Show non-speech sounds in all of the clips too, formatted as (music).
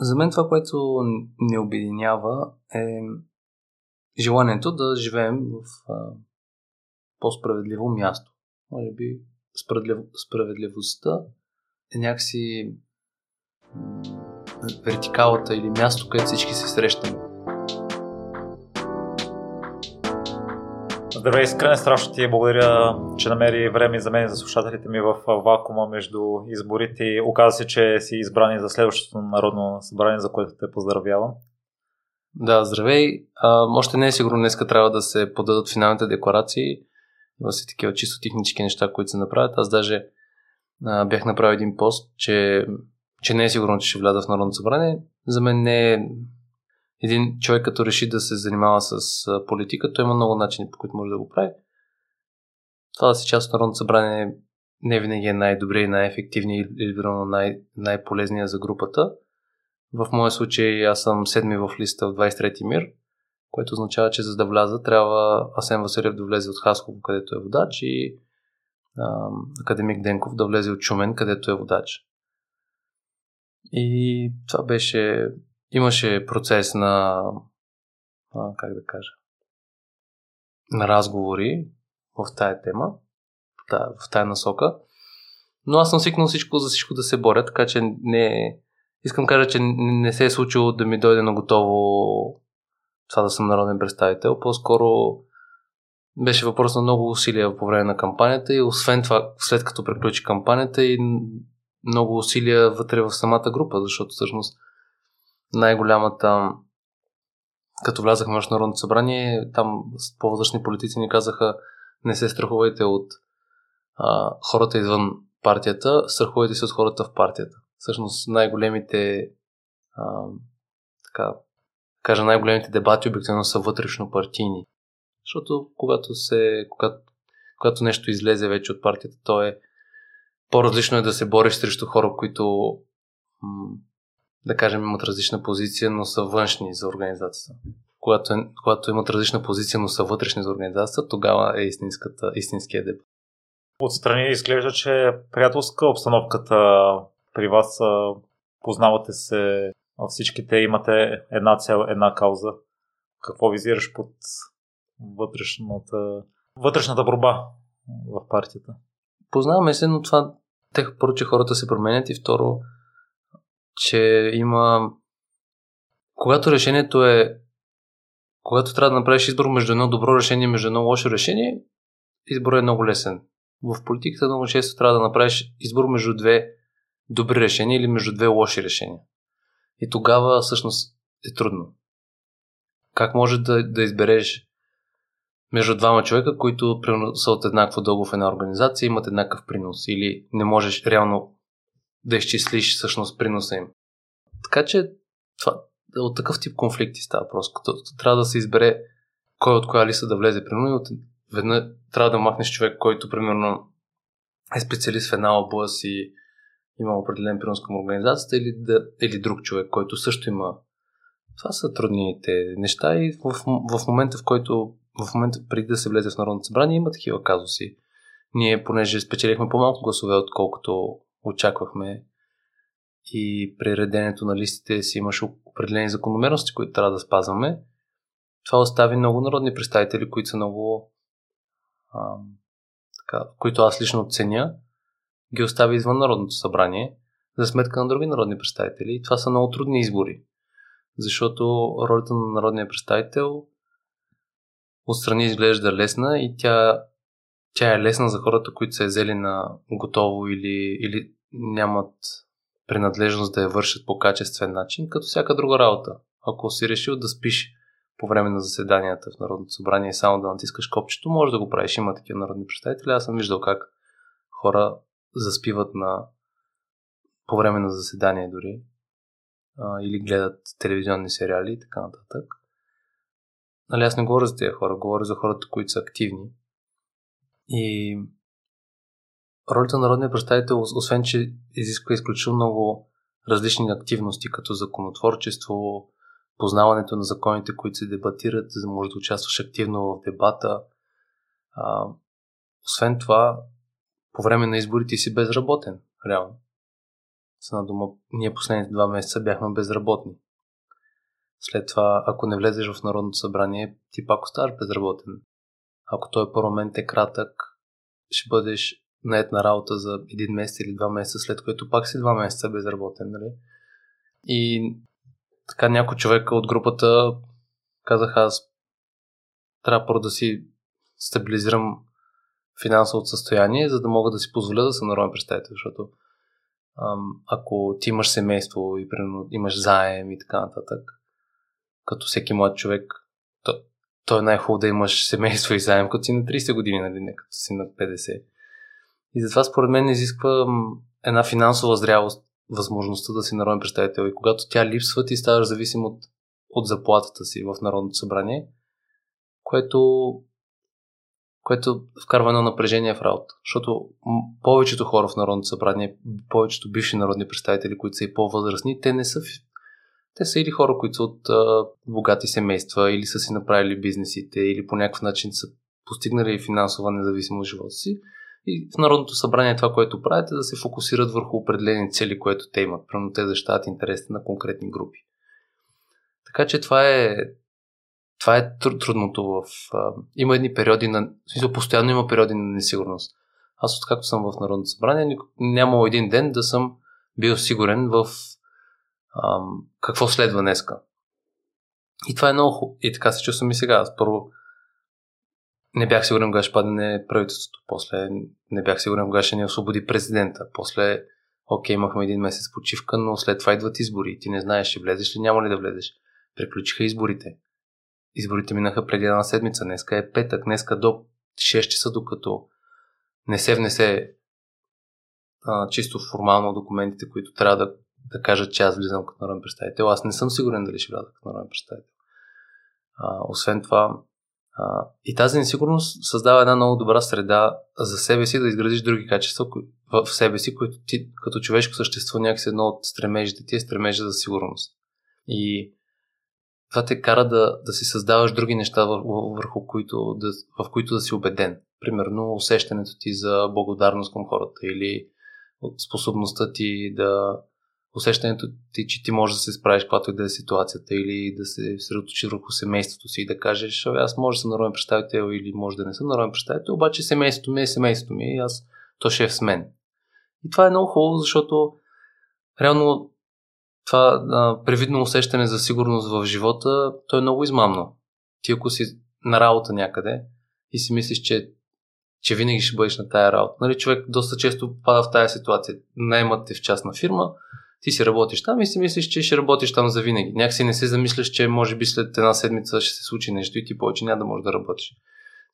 За мен това, което ни обединява е желанието да живеем в а, по-справедливо място. Може би справедлив, справедливостта е някакси вертикалата или място, където всички се срещаме. Здравей, Искрене, страшно ти благодаря, че намери време за мен и за слушателите ми в вакуума между изборите. Оказва се, че си избрани за следващото народно събрание, за което те поздравявам. Да, здравей. А, още не е сигурно днеска трябва да се подадат финалните декларации. Има си такива чисто технически неща, които се направят. Аз даже а, бях направил един пост, че, че не е сигурно, че ще вляза в Народно събрание. За мен не е един човек като реши да се занимава с политика, той има много начини по които може да го прави. Това да си част от Народното събрание не винаги е най-добре и най-ефективният или най- най-полезният за групата. В моя случай аз съм седми в листа в 23-ти мир, което означава, че за да вляза трябва Асен Василев да влезе от Хасково, където е водач и а, академик Денков да влезе от Чумен, където е водач. И това беше имаше процес на, а, как да кажа, на разговори в тая тема, в тая, насока. Но аз съм свикнал всичко за всичко да се боря, така че не. Искам да кажа, че не се е случило да ми дойде на готово това да съм народен представител. По-скоро беше въпрос на много усилия по време на кампанията и освен това, след като приключи кампанията и много усилия вътре в самата група, защото всъщност най-голямата като влязахме в Народното събрание, там по-възрастни политици ни казаха не се страхувайте от а, хората извън партията, страхувайте се от хората в партията. Всъщност най-големите а, така, кажа, най-големите дебати обикновено са вътрешно партийни. Защото когато, се, когато, когато нещо излезе вече от партията, то е по-различно е да се бориш срещу хора, които м- да кажем, имат различна позиция, но са външни за организацията. Когато, е, когато имат различна позиция, но са вътрешни за организацията, тогава е истинската, истинския дебат. Отстрани изглежда, че е приятелска обстановката при вас. Познавате се, всичките имате една цел, една кауза. Какво визираш под вътрешната, вътрешната борба в партията? Познаваме се, но това те първо, че хората се променят и второ, че има. Когато решението е. Когато трябва да направиш избор между едно добро решение и между едно лошо решение, изборът е много лесен. В политиката много често трябва да направиш избор между две добри решения или между две лоши решения. И тогава всъщност е трудно. Как може да, да избереш между двама човека, които са от еднакво дълго в една организация, имат еднакъв принос или не можеш реално да изчислиш всъщност приноса им. Така че това, от такъв тип конфликти става просто. Като, трябва да се избере кой от коя листа да влезе. Примерно, от веднъж трябва да махнеш човек, който примерно е специалист в една област и има определен принос към организацията или, да, или друг човек, който също има. Това са трудните неща и в, в момента, в който в момента преди да се влезе в Народното събрание има такива казуси. Ние, понеже спечелихме по-малко гласове, отколкото очаквахме и при реденето на листите си имаше определени закономерности, които трябва да спазваме. Това остави много народни представители, които са много а, така, които аз лично оценя, ги остави извън Народното събрание за сметка на други народни представители. И това са много трудни избори, защото ролята на народния представител отстрани изглежда лесна и тя, тя е лесна за хората, които са е взели на готово или, или нямат принадлежност да я вършат по качествен начин, като всяка друга работа. Ако си решил да спиш по време на заседанията в Народното събрание и само да натискаш копчето, може да го правиш. Има такива народни представители. Аз съм виждал как хора заспиват на по време на заседание дори а, или гледат телевизионни сериали и така нататък. Нали, аз не говоря за тези хора, говоря за хората, които са активни. И ролята на народния представител, освен че изисква изключително много различни активности, като законотворчество, познаването на законите, които се дебатират, за да можеш да участваш активно в дебата. А, освен това, по време на изборите си безработен, реално. С дума, ние последните два месеца бяхме безработни. След това, ако не влезеш в Народното събрание, ти пак оставаш безработен. Ако този парламент е кратък, ще бъдеш наед на работа за един месец или два месеца, след което пак си два месеца безработен, нали? И така някой човек от групата казах аз трябва първо да си стабилизирам финансовото състояние, за да мога да си позволя да съм народен представител, защото ам, ако ти имаш семейство и примерно имаш заем и така нататък, като всеки млад човек, то, то е най-хубаво да имаш семейство и заем, като си на 30 години, нали, не като си на 50. И затова според мен изисква една финансова зрялост, възможността да си народен представител. И когато тя липсва, ти ставаш зависим от, от заплатата си в Народното събрание, което, което вкарва едно напрежение в работа. Защото повечето хора в Народното събрание, повечето бивши народни представители, които са и по-възрастни, те не са те са или хора, които са от а, богати семейства, или са си направили бизнесите, или по някакъв начин са постигнали финансова независимост в живота си. И в Народното събрание това, което правят е да се фокусират върху определени цели, които те имат. Примерно те защитават интересите на конкретни групи. Така че това е, това е трудното в... А, има едни периоди на... Смисъл, постоянно има периоди на несигурност. Аз откакто съм в Народното събрание, нямало един ден да съм бил сигурен в ам, какво следва днеска. И това е много хубаво. И така се чувствам и сега. Аз първо не бях сигурен кога ще падне правителството. После не бях сигурен кога ще ни освободи президента. После, окей, имахме един месец почивка, но след това идват избори. Ти не знаеш, ще влезеш ли, няма ли да влезеш. Приключиха изборите. Изборите минаха преди една седмица. Днеска е петък. Днеска до 6 часа, докато не се внесе а, чисто формално документите, които трябва да, да кажат, че аз влизам като народен представител. Аз не съм сигурен дали ще вляза като народен представител. А, освен това, а, и тази несигурност създава една много добра среда за себе си да изградиш други качества в себе си, които ти като човешко същество някакси едно от стремежите ти е стремежа за сигурност. И това те кара да, да си създаваш други неща, върху които да, в които да си убеден. Примерно усещането ти за благодарност към хората или способността ти да, усещането ти, че ти можеш да се справиш каквато и да е ситуацията или да се средоточи върху семейството си и да кажеш, аз може да съм народен представител или може да не съм народен представител, обаче семейството ми е семейството ми и аз, то ще е с мен. И това е много хубаво, защото реално това а, привидно усещане за сигурност в живота, то е много измамно. Ти ако си на работа някъде и си мислиш, че че винаги ще бъдеш на тая работа. Нали, човек доста често пада в тая ситуация. Наймат те в частна фирма, ти си работиш там и си мислиш, че ще работиш там за винаги. Някакси не се замисляш, че може би след една седмица ще се случи нещо и ти повече няма да можеш да работиш.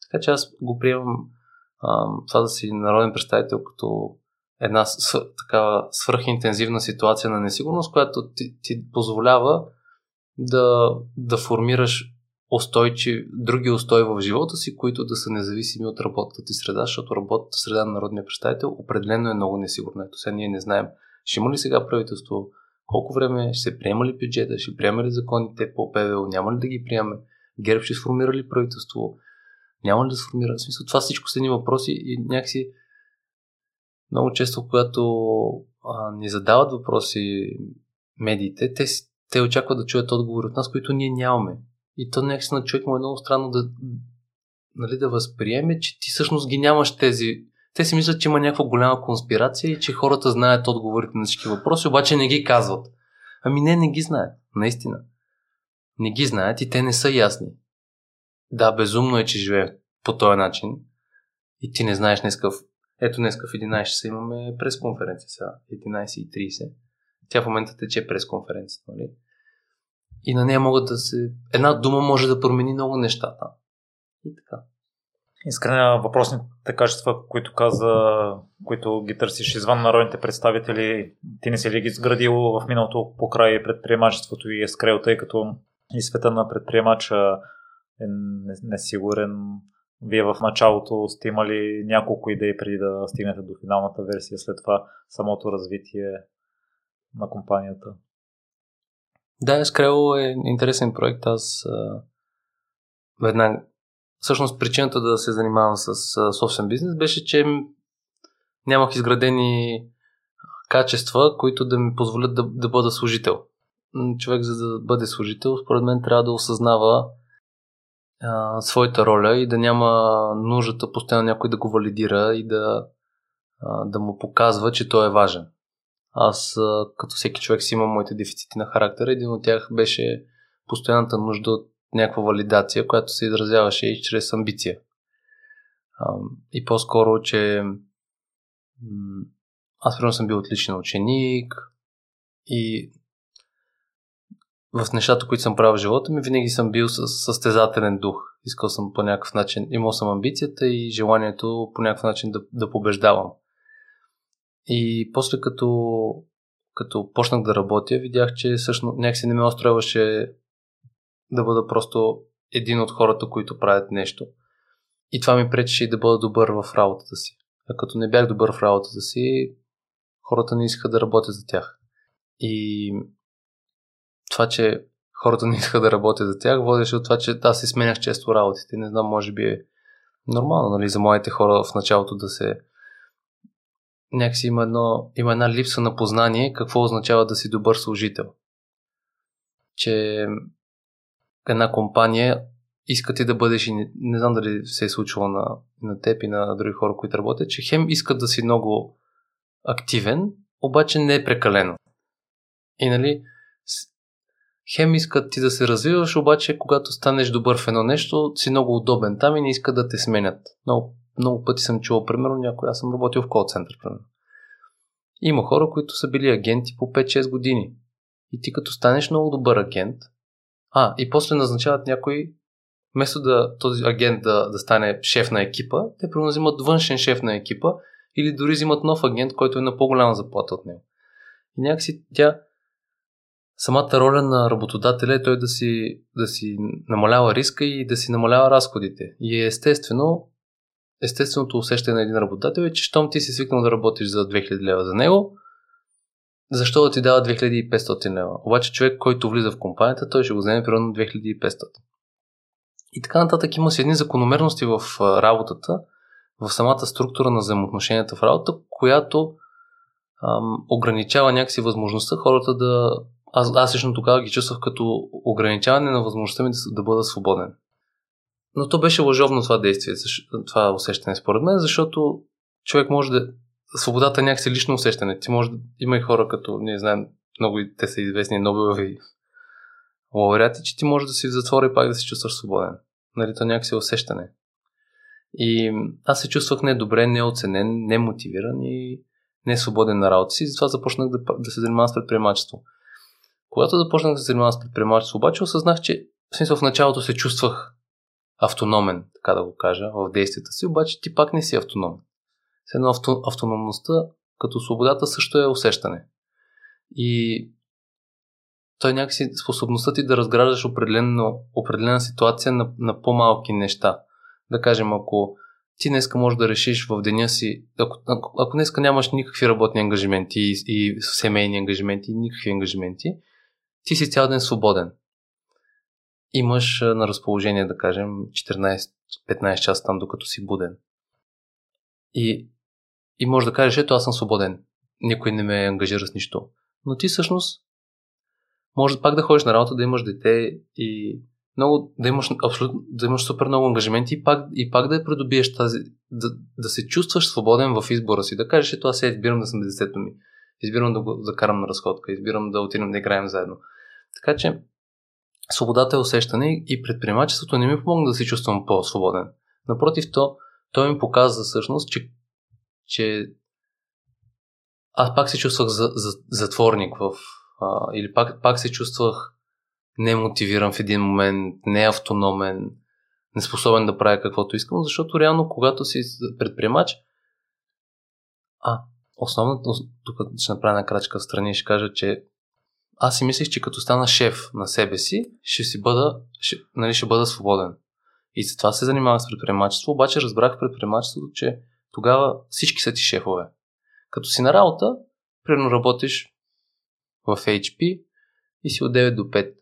Така че аз го приемам а, това да си народен представител като една с, такава свръхинтензивна ситуация на несигурност, която ти, ти позволява да, да формираш устойчив, други устои в живота си, които да са независими от работата ти среда, защото работата среда на народния представител определено е много несигурна. Ето сега ние не знаем ще има ли сега правителство? Колко време? Ще се приема ли бюджета? Ще приема ли законите по ПВО? Няма ли да ги приеме? ГЕРБ ще сформира ли правителство? Няма ли да сформира? В смисъл, това всичко са ни въпроси и някакси много често, когато а, ни задават въпроси медиите, те, те очакват да чуят отговори от нас, които ние нямаме. И то някакси на човек му е много странно да, нали, да възприеме, че ти всъщност ги нямаш тези те си мислят, че има някаква голяма конспирация и че хората знаят отговорите на всички въпроси, обаче не ги казват. Ами не, не ги знаят. Наистина. Не ги знаят и те не са ясни. Да, безумно е, че живее по този начин и ти не знаеш днеска. Ето днеска в 11 часа имаме пресконференция сега. 11.30. Тя в момента тече пресконференцията, нали? И на нея могат да се... Една дума може да промени много нещата. И така. Искрена въпросните качества, които каза, които ги търсиш извън народните представители, ти не си ли ги сградил в миналото по край предприемачеството и е скрел, тъй като и света на предприемача е несигурен. Вие в началото сте имали няколко идеи преди да стигнете до финалната версия, след това самото развитие на компанията. Да, Скрел е интересен проект. Аз веднага всъщност причината да се занимавам с собствен бизнес беше, че нямах изградени качества, които да ми позволят да, да бъда служител. Човек, за да бъде служител, според мен трябва да осъзнава а, своята роля и да няма нуждата постоянно някой да го валидира и да, а, да му показва, че той е важен. Аз, а, като всеки човек, си имам моите дефицити на характера. Един от тях беше постоянната нужда от някаква валидация, която се изразяваше и чрез амбиция. И по-скоро, че аз примерно съм бил отличен ученик и в нещата, които съм правил в живота ми, винаги съм бил с състезателен дух. Искал съм по някакъв начин, имал съм амбицията и желанието по някакъв начин да, да побеждавам. И после като, като почнах да работя, видях, че всъщност някакси не ме устрояваше да бъда просто един от хората, които правят нещо. И това ми пречеше и да бъда добър в работата си. А като не бях добър в работата си, хората не искаха да работят за тях. И това, че хората не искаха да работят за тях, водеше от това, че аз си сменях често работите. Не знам, може би е нормално, нали, за моите хора в началото да се някакси има, едно, има една липса на познание какво означава да си добър служител. Че една компания иска ти да бъдеш и не, не знам дали се е случило на, на теб и на други хора, които работят, че хем искат да си много активен, обаче не е прекалено. И нали, хем искат ти да се развиваш, обаче когато станеш добър в едно нещо, си много удобен там и не искат да те сменят. Много, много пъти съм чувал, примерно, някой, аз съм работил в кол център, примерно. Има хора, които са били агенти по 5-6 години. И ти като станеш много добър агент, а, и после назначават някой, вместо да този агент да, да стане шеф на екипа, те примерно взимат външен шеф на екипа или дори взимат нов агент, който е на по-голяма заплата от него. И някакси тя, самата роля на работодателя е той да си, да си намалява риска и да си намалява разходите. И е естествено, естественото усещане на един работодател е, че щом ти си свикнал да работиш за 2000 лева за него, защо да ти дава 2500 лева? Обаче човек, който влиза в компанията, той ще го вземе примерно 2500. И така нататък има си едни закономерности в работата, в самата структура на взаимоотношенията в работа, която ам, ограничава някакси възможността хората да... Аз, аз лично тогава ги чувствах като ограничаване на възможността ми да, да бъда свободен. Но то беше лъжовно това действие, това усещане според мен, защото човек може да... Свободата е някакси лично усещане. Ти може. Има и хора като, ние знаем, много и те са известни Нобелови лауреати, че ти може да си в затвора и пак да се чувстваш свободен. Нали, то някакси е усещане. И аз се чувствах недобре, неоценен, немотивиран и не свободен на работа си, затова започнах да, да се занимавам с предприемачество. Когато започнах да се занимавам с предприемачество, обаче осъзнах, че в смисъл в началото се чувствах автономен, така да го кажа, в действията си, обаче ти пак не си автономен. С едно авто, автономността, като свободата, също е усещане. И той някакси способността ти да разграждаш определена ситуация на, на по-малки неща да кажем, ако ти днеска можеш да решиш в деня си, ако, ако днеска нямаш никакви работни ангажименти и, и семейни ангажименти, никакви ангажименти, ти си цял ден свободен. Имаш на разположение, да кажем, 14-15 часа там, докато си буден. И, и можеш да кажеш, ето аз съм свободен. Никой не ме ангажира с нищо. Но ти всъщност може пак да ходиш на работа, да имаш дете и много, да имаш абсолютно, да имаш супер много ангажименти и пак, и пак да придобиеш тази, да, да се чувстваш свободен в избора си, да кажеш, ето аз сега избирам да съм детето ми, избирам да го закарам на разходка, избирам да отидем да играем заедно. Така че, свободата е усещане и предприемачеството не ми помогна да се чувствам по-свободен. Напротив, то, то ми показва всъщност, че, че аз пак се чувствах за, за, затворник в, а, или пак, пак се чувствах немотивиран в един момент, не автономен, неспособен да правя каквото искам, защото реално, когато си предприемач, а, основната, тук ще направя една крачка в страни и ще кажа, че аз си мислех, че като стана шеф на себе си, ще си бъда, ще, нали, ще бъда свободен. И за това се занимавах с предприемачество, обаче разбрах в предприемачеството, че тогава всички са ти шефове. Като си на работа, примерно работиш в HP и си от 9 до 5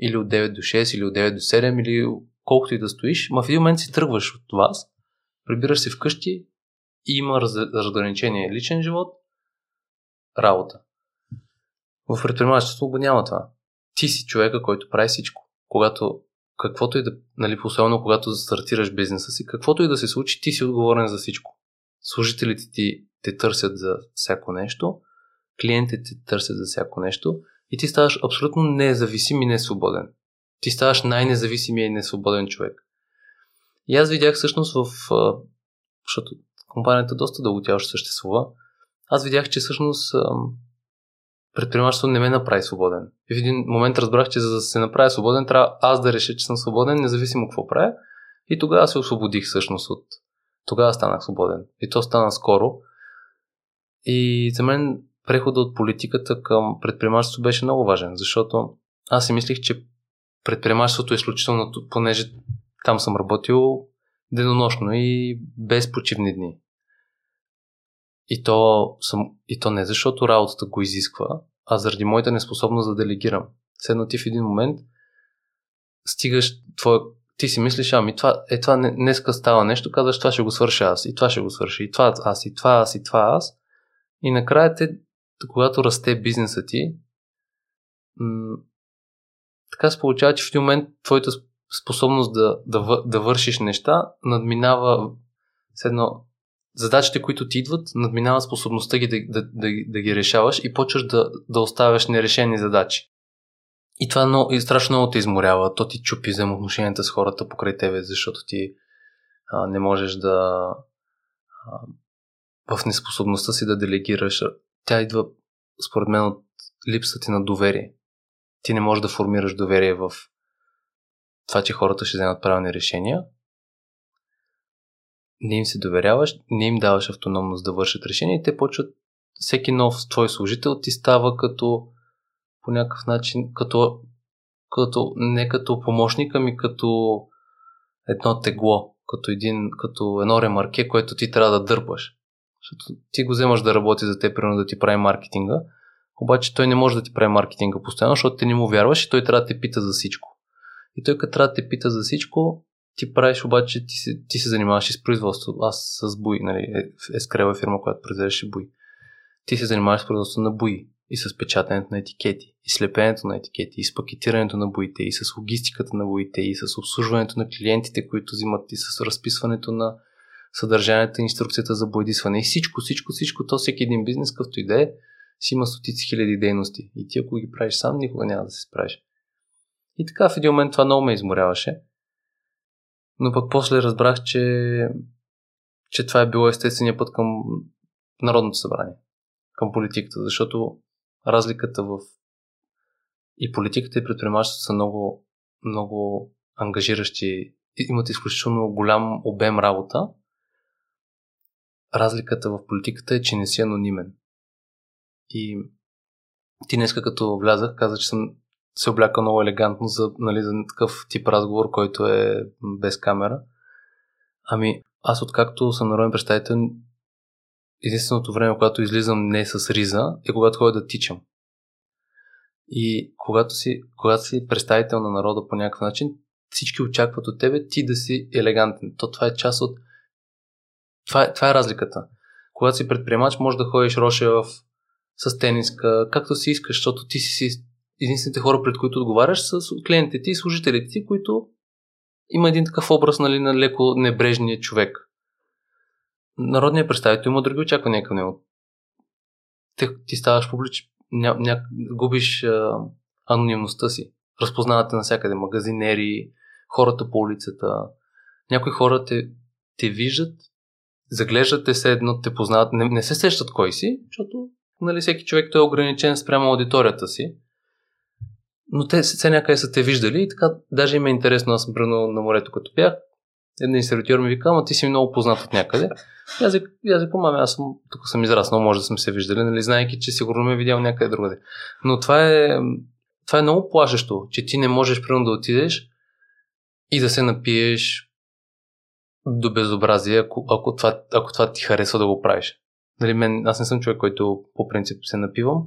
или от 9 до 6, или от 9 до 7, или колкото и да стоиш, ма в един момент си тръгваш от вас, прибираш се вкъщи и има раз, разграничение личен живот, работа. В предприемачеството го няма това. Ти си човека, който прави всичко. Когато каквото и да, нали, особено когато стартираш бизнеса си, каквото и да се случи, ти си отговорен за всичко. Служителите ти те търсят за всяко нещо, клиентите те търсят за всяко нещо и ти ставаш абсолютно независим и несвободен. Ти ставаш най-независимия и несвободен човек. И аз видях всъщност в... Защото компанията доста дълго тя още съществува. Аз видях, че всъщност предприемачеството не ме направи свободен. И в един момент разбрах, че за да се направя свободен, трябва аз да реша, че съм свободен, независимо какво правя. И тогава се освободих всъщност от... Тогава станах свободен. И то стана скоро. И за мен прехода от политиката към предприемачеството беше много важен, защото аз си мислих, че предприемачеството е изключително, понеже там съм работил денонощно и без почивни дни. И то, съм, и то не защото работата го изисква, а заради моята неспособност да делегирам. Седно ти в един момент стигаш твоя ти си мислиш, ами това, е това днеска става нещо, казваш това ще го свърша аз, и това ще го свърша, и това аз, и това аз, и това аз. И накрая те, когато расте бизнеса ти, м- така се получава, че в един момент твоята способност да, да, да вършиш неща надминава едно задачите, които ти идват, надминава способността ги да, да, да, да ги решаваш и почваш да, да оставяш нерешени задачи. И това много, и страшно много те изморява. То ти чупи взаимоотношенията с хората покрай тебе, защото ти а, не можеш да а, в неспособността си да делегираш. Тя идва, според мен, от липсата ти на доверие. Ти не можеш да формираш доверие в това, че хората ще вземат правилни решения не им се доверяваш, не им даваш автономност да вършат решения и те почват всеки нов твой служител ти става като по някакъв начин, като, като не като помощник, ами като едно тегло, като, един, като едно ремарке, което ти трябва да дърпаш. Защото ти го вземаш да работи за теб, примерно да ти прави маркетинга, обаче той не може да ти прави маркетинга постоянно, защото ти не му вярваш и той трябва да те пита за всичко. И той като трябва да те пита за всичко, ти правиш обаче, ти се, ти се занимаваш и с производство. Аз с буи, нали, Ескрела е фирма, която произвеждаше буи. Ти се занимаваш с производство на буи и с печатането на етикети, и слепенето на етикети, и с пакетирането на боите, и с логистиката на боите, и с обслужването на клиентите, които взимат, и с разписването на съдържанието, инструкцията за боядисване. И всичко, всичко, всичко, то всеки един бизнес, какъвто и е, си има стотици хиляди дейности. И ти, ако ги правиш сам, никога няма да се справиш. И така в един момент това много ме изморяваше. Но пък после разбрах, че, че това е било естествения път към Народното събрание, към политиката, защото разликата в и политиката и предприемачеството са много, много ангажиращи, имат изключително голям обем работа. Разликата в политиката е, че не си анонимен. И ти днеска като влязах, каза, че съм се обляка много елегантно за, нали, за такъв тип разговор, който е без камера. Ами, аз откакто съм народен представител, единственото време, когато излизам не с риза, е когато ходя да тичам. И когато си, когато си представител на народа по някакъв начин, всички очакват от тебе ти да си елегантен. То това е част от... Това е, това е разликата. Когато си предприемач, може да ходиш роше в с тениска, както си искаш, защото ти си единствените хора, пред които отговаряш, са клиентите ти и служителите ти, които има един такъв образ нали, на леко небрежния човек. Народният представител има други очаквания към него. Ти, ти ставаш публич, ня, ня, губиш а, анонимността си. Разпознавате навсякъде магазинери, хората по улицата. Някои хора те, те виждат, заглеждат те се едно, те познават, не, не се сещат кой си, защото нали, всеки човек той е ограничен спрямо аудиторията си но те се някъде са те виждали и така, даже им е интересно, аз съм на морето като бях, един сервитьор ми вика, ама ти си много познат от някъде. И аз, и аз викам, аз съм, тук съм израснал, може да сме се виждали, нали, знаеки, че сигурно ме е видял някъде другаде. Но това е, това е много плашещо, че ти не можеш примерно да отидеш и да се напиеш до безобразие, ако, ако, това, ако това ти харесва да го правиш. Нали, мен, аз не съм човек, който по принцип се напивам,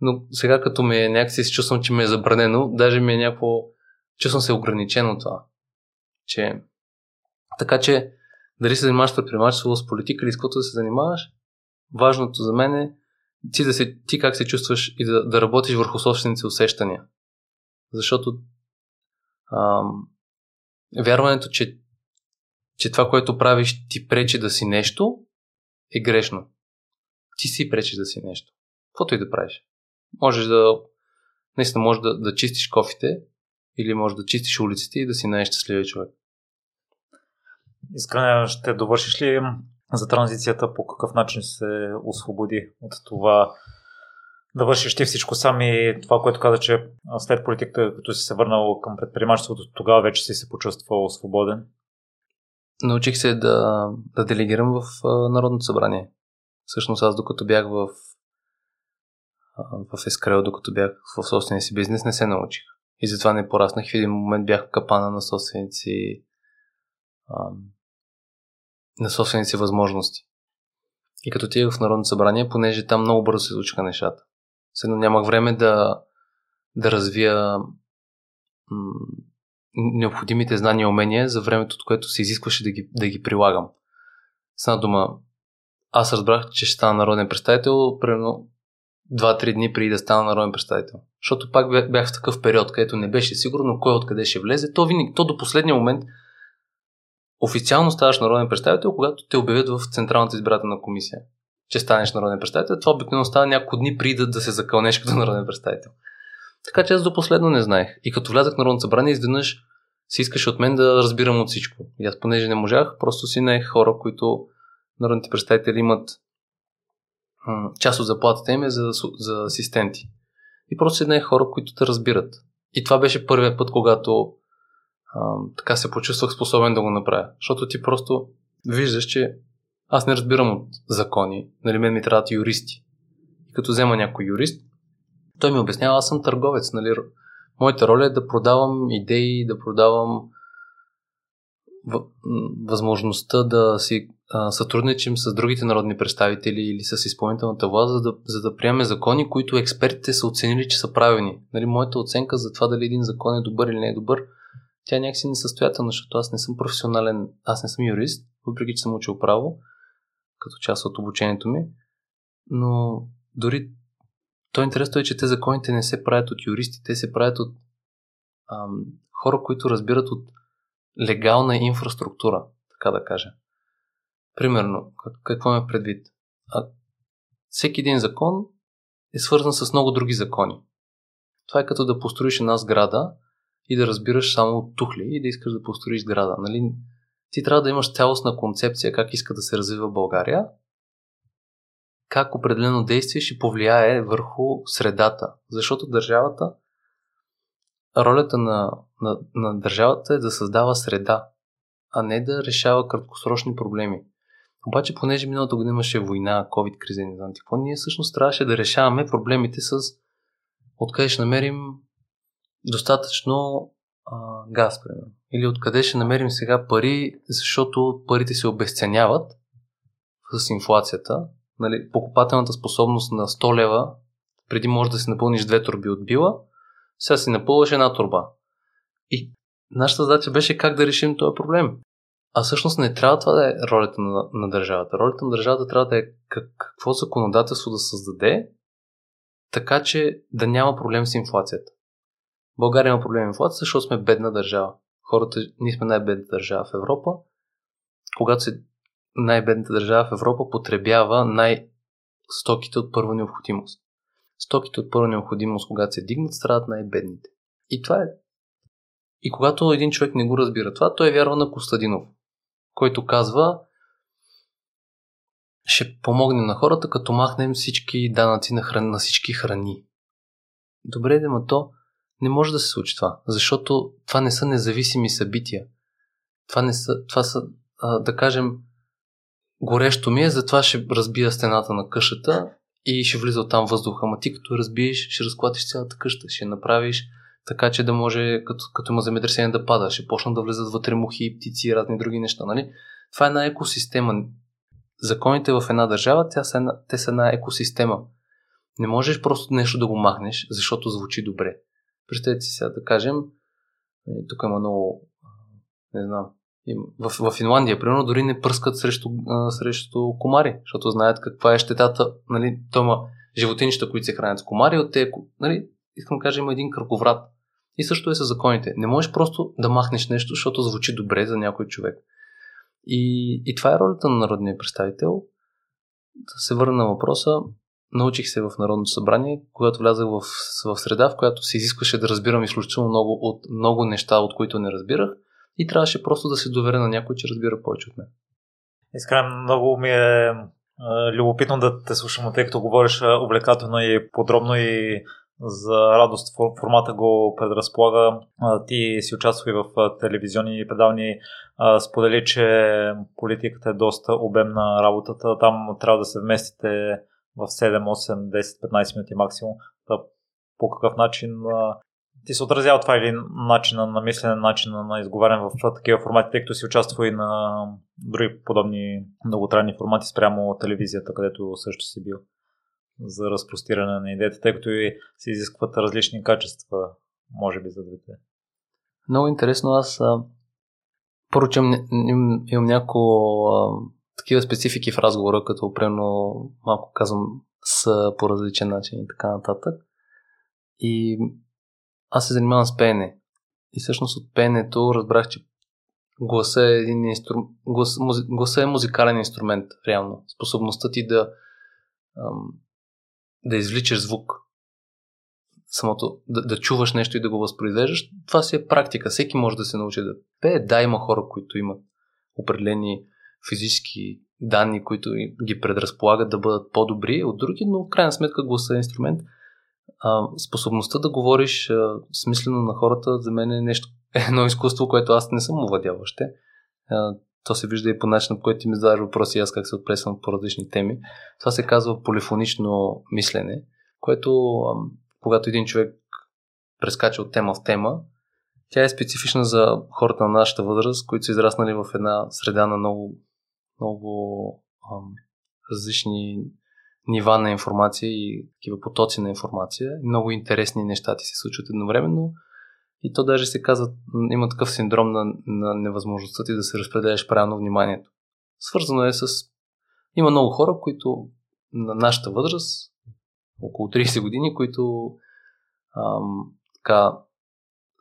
но сега като ме някакси се чувствам, че ме е забранено, даже ми е някакво, чувствам се ограничено това. Че... Така че, дали се занимаваш с предприемачество, с политика или с каквото да се занимаваш, важното за мен е ти, да се, ти как се чувстваш и да, да работиш върху собствените усещания. Защото ам, вярването, че, че това, което правиш, ти пречи да си нещо, е грешно. Ти си пречиш да си нещо. Каквото и да правиш. Можеш да. Наистина, можеш да, да чистиш кофите или можеш да чистиш улиците и да си най-щастливия човек. Искане, ще довършиш ли за транзицията по какъв начин се освободи от това да вършиш ти всичко сам и това, което каза, че след политиката, като си се върнал към предприемачеството, тогава вече си се почувствал свободен? Научих се да, да делегирам в Народното събрание. Всъщност аз докато бях в, в Ескрел, докато бях в собствения си бизнес, не се научих. И затова не пораснах. В един момент бях капана на собственици на собствените си възможности. И като тия в Народно събрание, понеже там много бързо се случиха нещата. Следно нямах време да, да развия м- необходимите знания и умения за времето, от което се изискваше да ги, да ги прилагам. С една дума, аз разбрах, че ще стана народен представител примерно 2-3 дни преди да стана народен представител. Защото пак бях в такъв период, където не беше сигурно кой откъде ще влезе. То, винаги, то до последния момент официално ставаш народен представител, когато те обявят в Централната избирателна комисия, че станеш народен представител. Това обикновено става няколко дни преди да, да се закълнеш като (laughs) народен представител. Така че аз до последно не знаех. И като влязах в Народното събрание, изведнъж се искаше от мен да разбирам от всичко. И аз, понеже не можах, просто си наех хора, които народните представители имат част от заплатата им е за, за асистенти. И просто си наех хора, които те разбират. И това беше първият път, когато така се почувствах способен да го направя. Защото ти просто виждаш, че аз не разбирам от закони, нали мен ми трябват юристи. И като взема някой юрист, той ми обяснява, аз съм търговец, нали. Моята роля е да продавам идеи, да продавам възможността да си сътрудничим с другите народни представители или с изпълнителната власт, за да, за да приеме закони, които експертите са оценили, че са правилни. Нали, моята оценка за това дали един закон е добър или не е добър, тя е някакси несъстоятелна, защото аз не съм професионален, аз не съм юрист, въпреки че съм учил право, като част от обучението ми, но дори то интересно е, че те законите не се правят от юристи, те се правят от ам, хора, които разбират от легална инфраструктура, така да кажа. Примерно, какво ме предвид? А, всеки един закон е свързан с много други закони. Това е като да построиш една сграда и да разбираш само от тухли и да искаш да построиш сграда. Нали? Ти трябва да имаш цялостна концепция как иска да се развива България, как определено действие ще повлияе върху средата. Защото държавата, ролята на, на, на държавата е да създава среда, а не да решава краткосрочни проблеми. Обаче, понеже миналата година имаше война, COVID криза, не знам какво, ние всъщност трябваше да решаваме проблемите с откъде ще намерим достатъчно а, газ, примерно. Или откъде ще намерим сега пари, защото парите се обесценяват с инфлацията. Нали, покупателната способност на 100 лева, преди може да си напълниш две турби от била, сега си напълваш една турба. И нашата задача беше как да решим този проблем. А всъщност не трябва това да е ролята на, на държавата. Ролята на държавата трябва да е как, какво законодателство да създаде, така че да няма проблем с инфлацията. България има проблем с инфлацията, защото сме бедна държава. Хората, ние сме най-бедната държава в Европа. Когато се най-бедната държава в Европа потребява най-стоките от първа необходимост. Стоките от първа необходимост, когато се дигнат, страдат най-бедните. И това е. И когато един човек не го разбира това, той е вярва на Костадинов, който казва, ще помогнем на хората, като махнем всички данъци на, хран... на всички храни. Добре, да, то не може да се случи това, защото това не са независими събития. Това, не са, това са, да кажем, горещо ми е, затова ще разбия стената на къщата и ще влиза там въздуха. Ама ти като разбиеш, ще разклатиш цялата къща, ще направиш така, че да може, като, като има земетресение да пада, ще почнат да влизат вътре мухи, птици и разни други неща. Нали? Това е една екосистема. Законите в една държава, тя са една, те са една екосистема. Не можеш просто нещо да го махнеш, защото звучи добре. Представете си сега да кажем, е, тук има много, не знам, в, в Финландия, примерно, дори не пръскат срещу, срещу комари, защото знаят каква е щетата. Нали, то има животинчета, които се хранят с комари, от те, нали, искам да кажа, има един кръговрат. И също е с законите. Не можеш просто да махнеш нещо, защото звучи добре за някой човек. И, и това е ролята на народния представител. Да се върна на въпроса, научих се в Народното събрание, когато влязах в, в среда, в която се изискваше да разбирам изключително много от много неща, от които не разбирах и трябваше просто да се доверя на някой, че разбира повече от мен. Искрен, много ми е любопитно да те слушам, тъй като говориш увлекателно и подробно и за радост формата го предразполага. Ти си участвал и в телевизионни предавни. Сподели, че политиката е доста обемна работата. Там трябва да се вместите в 7, 8, 10, 15 минути максимум. По какъв начин ти се отразява това или начина на мислене, начина на изговаряне в такива формати, тъй като си участва и на други подобни многотранни формати спрямо телевизията, където също си бил за разпростиране на идеята, тъй като и се изискват различни качества, може би, за двете. Много интересно. Аз поручам, имам няколко такива специфики в разговора, като примерно малко казвам с по различен начин и така нататък. И аз се занимавам с пеене. И всъщност от пеенето разбрах, че гласа е, един инстру... глас... музи... гласа е музикален инструмент, реално. Способността ти да, да извличаш звук, самото, да, да чуваш нещо и да го възпроизвеждаш, това си е практика. Всеки може да се научи да пее. Да, има хора, които имат определени физически данни, които ги предразполагат да бъдат по-добри от други, но в крайна сметка гласа е инструмент – а, способността да говориш а, смислено на хората за мен е нещо, (laughs) едно изкуство, което аз не съм овладял още. А, то се вижда и по начина, по който ти ми задаваш въпроси, аз как се отплесвам по различни теми. Това се казва полифонично мислене, което а, когато един човек прескача от тема в тема, тя е специфична за хората на нашата възраст, които са израснали в една среда на много, много ам, различни нива на информация и такива потоци на информация. Много интересни неща ти се случват едновременно. И то даже се казва, има такъв синдром на, на невъзможността ти да се разпределяш правилно вниманието. Свързано е с... Има много хора, които на нашата възраст, около 30 години, които ам, така,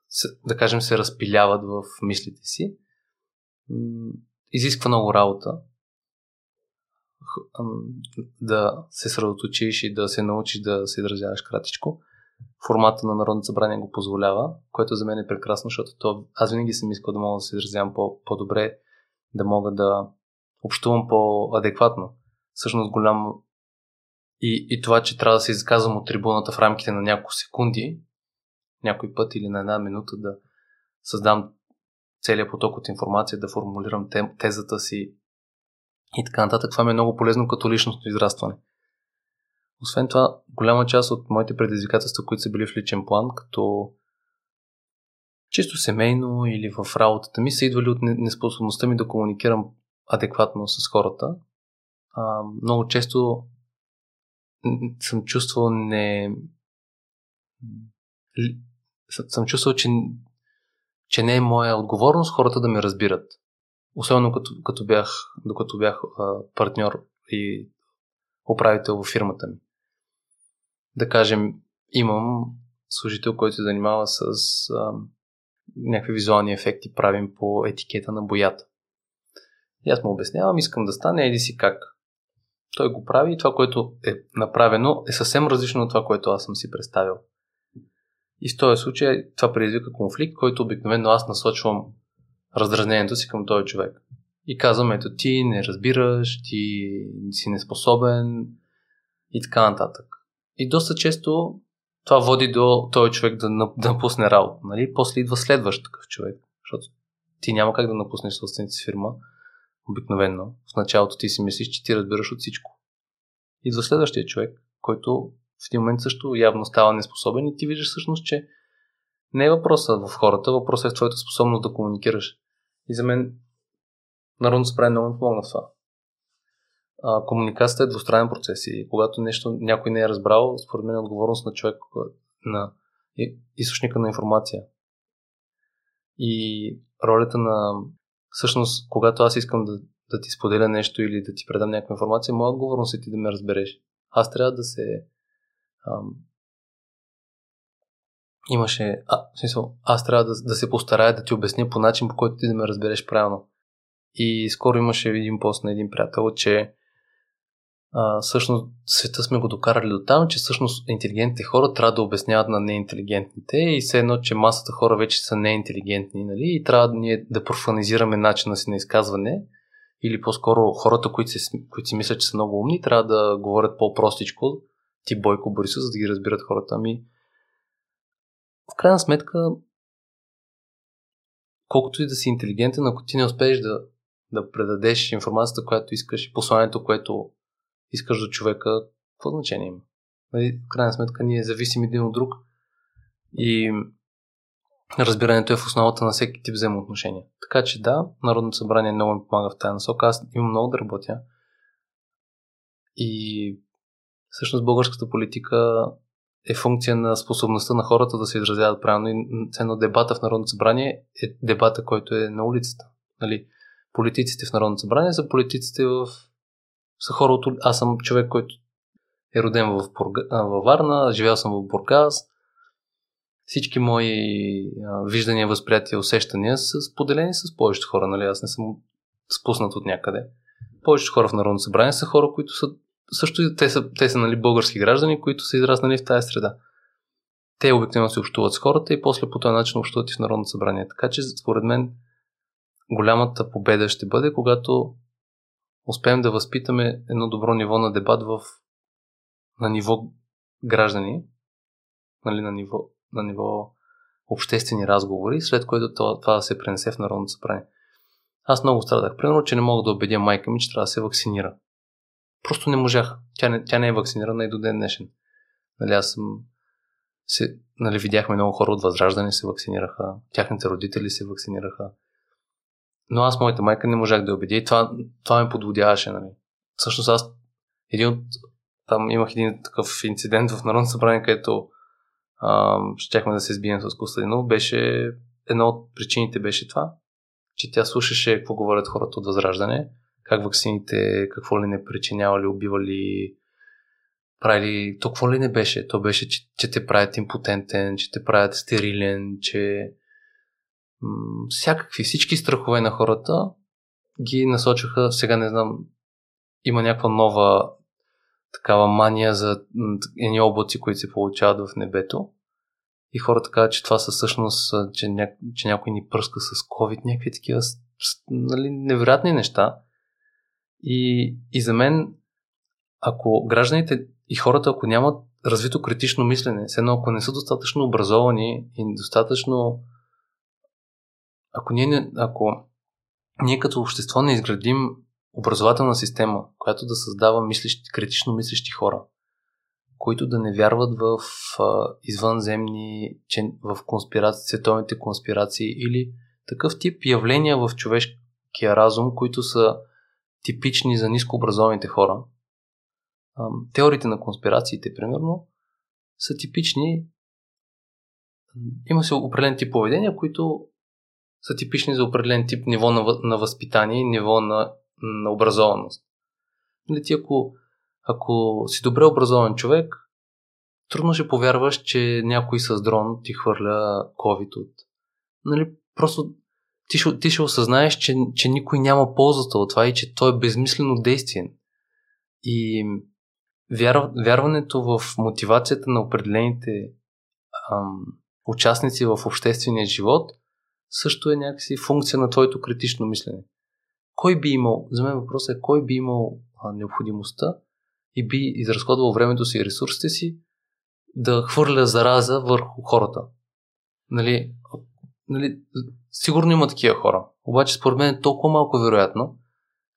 се, да кажем, се разпиляват в мислите си. Изисква много работа, да се средоточиш и да се научиш да се изразяваш кратичко. Формата на Народното събрание го позволява, което за мен е прекрасно, защото то, аз винаги съм искал да мога да се изразявам по- по-добре, да мога да общувам по-адекватно. Всъщност голям и, и това, че трябва да се изказвам от трибуната в рамките на няколко секунди, някой път или на една минута да създам целият поток от информация, да формулирам тезата си и така нататък. Това ми е много полезно като личностно израстване. Освен това, голяма част от моите предизвикателства, които са били в личен план, като чисто семейно или в работата ми, са идвали от неспособността ми да комуникирам адекватно с хората. А, много често съм чувствал не... Съм чувствал, че, че не е моя отговорност хората да ме разбират. Особено като, като бях, докато бях а, партньор и управител в фирмата ми. Да кажем, имам служител, който се занимава с а, някакви визуални ефекти, правим по етикета на боята. И аз му обяснявам, искам да стане, еди си как. Той го прави и това, което е направено, е съвсем различно от това, което аз съм си представил. И в този случай това предизвика конфликт, който обикновено аз насочвам раздразнението си към този човек. И казвам, ето ти не разбираш, ти си неспособен и така нататък. И доста често това води до този човек да, напусне работа. Нали? После идва следващ такъв човек, защото ти няма как да напуснеш собствената си фирма обикновено. В началото ти си мислиш, че ти разбираш от всичко. Идва следващия човек, който в един момент също явно става неспособен и ти виждаш всъщност, че не е въпросът в хората, въпросът е в твоята способност да комуникираш. И за мен Народното събрание много ми помогна в това. А, комуникацията е двустранен процес и когато нещо някой не е разбрал, според мен е отговорност на човек, на източника на информация. И ролята на... Всъщност, когато аз искам да, да ти споделя нещо или да ти предам някаква информация, моя отговорност е ти да ме разбереш. Аз трябва да се ам, имаше, а, в смисъл, аз трябва да, да се постарая да ти обясня по начин, по който ти да ме разбереш правилно. И скоро имаше един пост на един приятел, че а, всъщност света сме го докарали до там, че всъщност интелигентните хора трябва да обясняват на неинтелигентните и все едно, че масата хора вече са неинтелигентни, нали? И трябва да ние да профанизираме начина си на изказване или по-скоро хората, които си, които си мислят, че са много умни, трябва да говорят по-простичко, ти Бойко Борисов, за да ги разбират хората. Ами, в крайна сметка, колкото и да си интелигентен, ако ти не успееш да, да предадеш информацията, която искаш и посланието, което искаш до човека, какво значение има? Нали, в крайна сметка ние зависим един от друг и разбирането е в основата на всеки тип взаимоотношения. Така че да, Народното събрание много ми помага в тази насока. Аз имам много да работя. И всъщност българската политика е функция на способността на хората да се изразяват правилно. И ценно дебата в Народното събрание е дебата, който е на улицата. Нали? Политиците в Народното събрание са политиците в... са хора от... Аз съм човек, който е роден в Бурга... във Варна, живял съм в Бургас. Всички мои виждания, възприятия, усещания са споделени с повечето хора. Нали? Аз не съм спуснат от някъде. Повечето хора в Народното събрание са хора, които са също те са, те са нали, български граждани, които са израснали в тази среда. Те обикновено се общуват с хората и после по този начин общуват и в Народното събрание. Така че, според мен, голямата победа ще бъде, когато успеем да възпитаме едно добро ниво на дебат в, на ниво граждани, нали, на, ниво, на ниво обществени разговори, след което това да се пренесе в Народното събрание. Аз много страдах. Примерно, че не мога да убедя майка ми, че трябва да се вакцинира. Просто не можах. Тя не, тя не е вакцинирана и до ден днешен. Нали, аз съм се, нали, видяхме много хора от Възраждане се вакцинираха, тяхните родители се вакцинираха. Но аз, моята майка, не можах да убедя и това, това ме подводяваше. Нали. Всъщност аз един от, там имах един такъв инцидент в Народното събрание, където щяхме да се сбием с Костадинов, беше една от причините беше това, че тя слушаше какво говорят хората от Възраждане как ваксините, какво ли не причинявали, убивали, правили, то какво ли не беше? То беше, че, че те правят импотентен, че те правят стерилен, че м- всякакви, всички страхове на хората ги насочваха, сега не знам, има някаква нова такава мания за едни облаци, които се получават в небето. И хората казват, че това са всъщност, че, ня... че някой ни пръска с COVID, някакви такива нали, невероятни неща. И, и за мен, ако гражданите и хората, ако нямат развито критично мислене, все едно ако не са достатъчно образовани и достатъчно. Ако ние, ако ние като общество не изградим образователна система, която да създава мислещи, критично мислещи хора, които да не вярват в а, извънземни, че, в конспирации, световните конспирации или такъв тип явления в човешкия разум, които са типични за нискообразованите хора. Теориите на конспирациите, примерно, са типични. Има се определен тип поведения, които са типични за определен тип ниво на, на възпитание ниво на, на образованост. Нали, ти ако, ако си добре образован човек, трудно ще повярваш, че някой с дрон ти хвърля COVID от... Нали, просто ти ще, ти ще осъзнаеш, че, че никой няма ползата от това и че то е безмислено действие. И вяр, вярването в мотивацията на определените ам, участници в обществения живот също е някакси функция на твоето критично мислене. Кой би имал, за мен въпросът е, кой би имал а, необходимостта и би изразходвал времето си и ресурсите си да хвърля зараза върху хората. Нали, нали, сигурно има такива хора. Обаче според мен е толкова малко вероятно,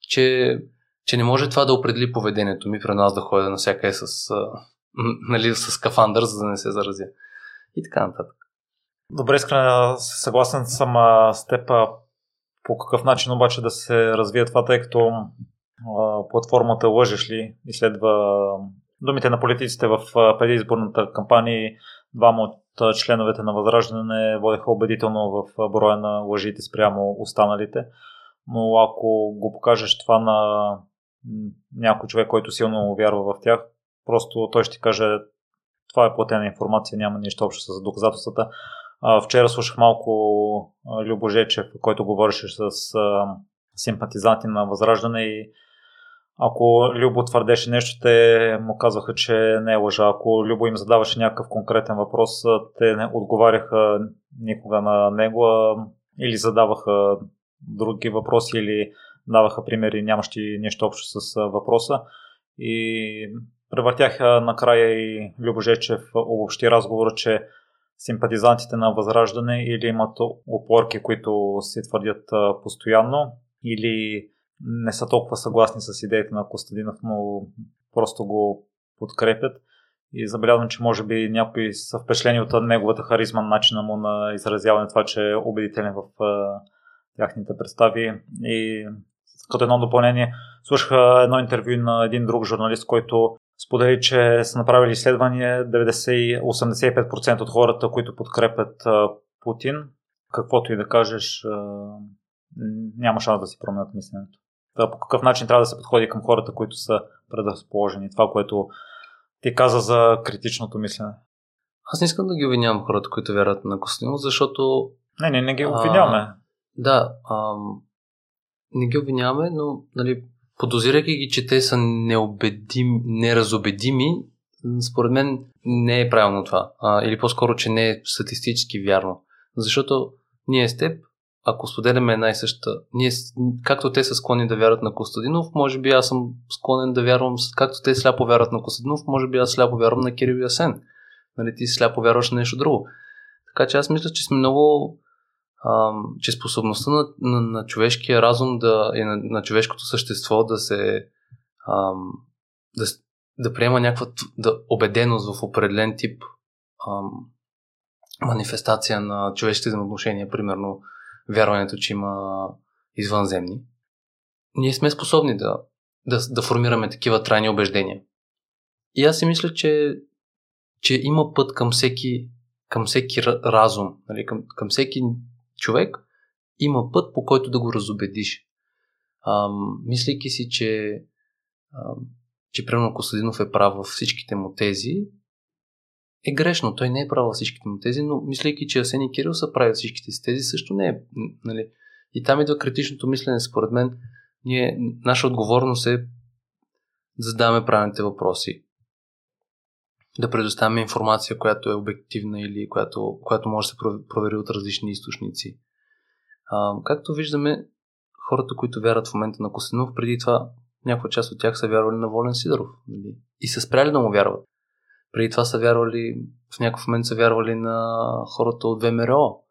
че, че не може това да определи поведението ми при нас да ходя навсякъде с, нали, с скафандър, за да не се заразя. И така нататък. Добре, искрен, съгласен съм с теб по какъв начин обаче да се развие това, тъй като платформата Лъжеш ли изследва думите на политиците в предизборната кампания. Двама от членовете на Възраждане водеха убедително в броя на лъжите спрямо останалите. Но ако го покажеш това на някой човек, който силно вярва в тях, просто той ще каже това е платена информация, няма нищо общо с доказателствата. Вчера слушах малко Любо Жечев, който говореше с симпатизанти на Възраждане и ако Любо твърдеше нещо, те му казваха, че не е лъжа. Ако Любо им задаваше някакъв конкретен въпрос, те не отговаряха никога на него, или задаваха други въпроси, или даваха примери, нямащи нещо общо с въпроса. И превъртяха накрая и Любожечев обобщи разговора, че симпатизантите на Възраждане или имат опорки, които се твърдят постоянно, или не са толкова съгласни с идеята на Костадинов, но просто го подкрепят. И забелязвам, че може би някои са впечатлени от неговата харизма, начина му на изразяване, това, че е убедителен в тяхните представи. И като едно допълнение, слушах едно интервю на един друг журналист, който сподели, че са направили изследвания 90-85% от хората, които подкрепят Путин, каквото и да кажеш, няма шанс да си променят мисленето. По какъв начин трябва да се подходи към хората, които са предразположени. Това, което ти каза за критичното мислене. Аз не искам да ги обвинявам хората, които вярват на Костадинов, защото... Не, не, не ги обвиняваме. А, да, ам, не ги обвиняваме, но нали, подозирайки ги, че те са необедими, неразобедими, според мен не е правилно това. А, или по-скоро, че не е статистически вярно. Защото ние с теб, ако споделяме една и съща, ние, както те са склонни да вярват на Костадинов, може би аз съм склонен да вярвам, както те сляпо вярват на Костадинов, може би аз сляпо вярвам на Кирил Ясен. Нали, ти сляпо вярваш на нещо друго. Така че аз мисля, че сме много че способността на, на, на човешкия разум да, и на, на човешкото същество да се ам, да, да приема някаква да, убеденост в определен тип ам, манифестация на човешките взаимоотношения, примерно вярването, че има извънземни, ние сме способни да, да, да формираме такива трайни убеждения. И аз си мисля, че, че има път към всеки, към всеки разум, нали, към, към всеки човек има път, по който да го разобедиш. Ам, мислейки си, че, ам, че примерно Костадинов е прав във всичките му тези, е грешно. Той не е прав във всичките му тези, но мислейки, че Асен и Кирил са прави всичките си тези, също не е. Нали? И там идва критичното мислене, според мен. Ние, наша отговорност е да задаваме правилните въпроси да предоставяме информация, която е обективна или която, която може да се провери от различни източници. А, както виждаме, хората, които вярват в момента на Костенов, преди това някаква част от тях са вярвали на Волен Сидоров. Нали? И са спряли да му вярват. Преди това са вярвали, в някакъв момент са вярвали на хората от ВМРО.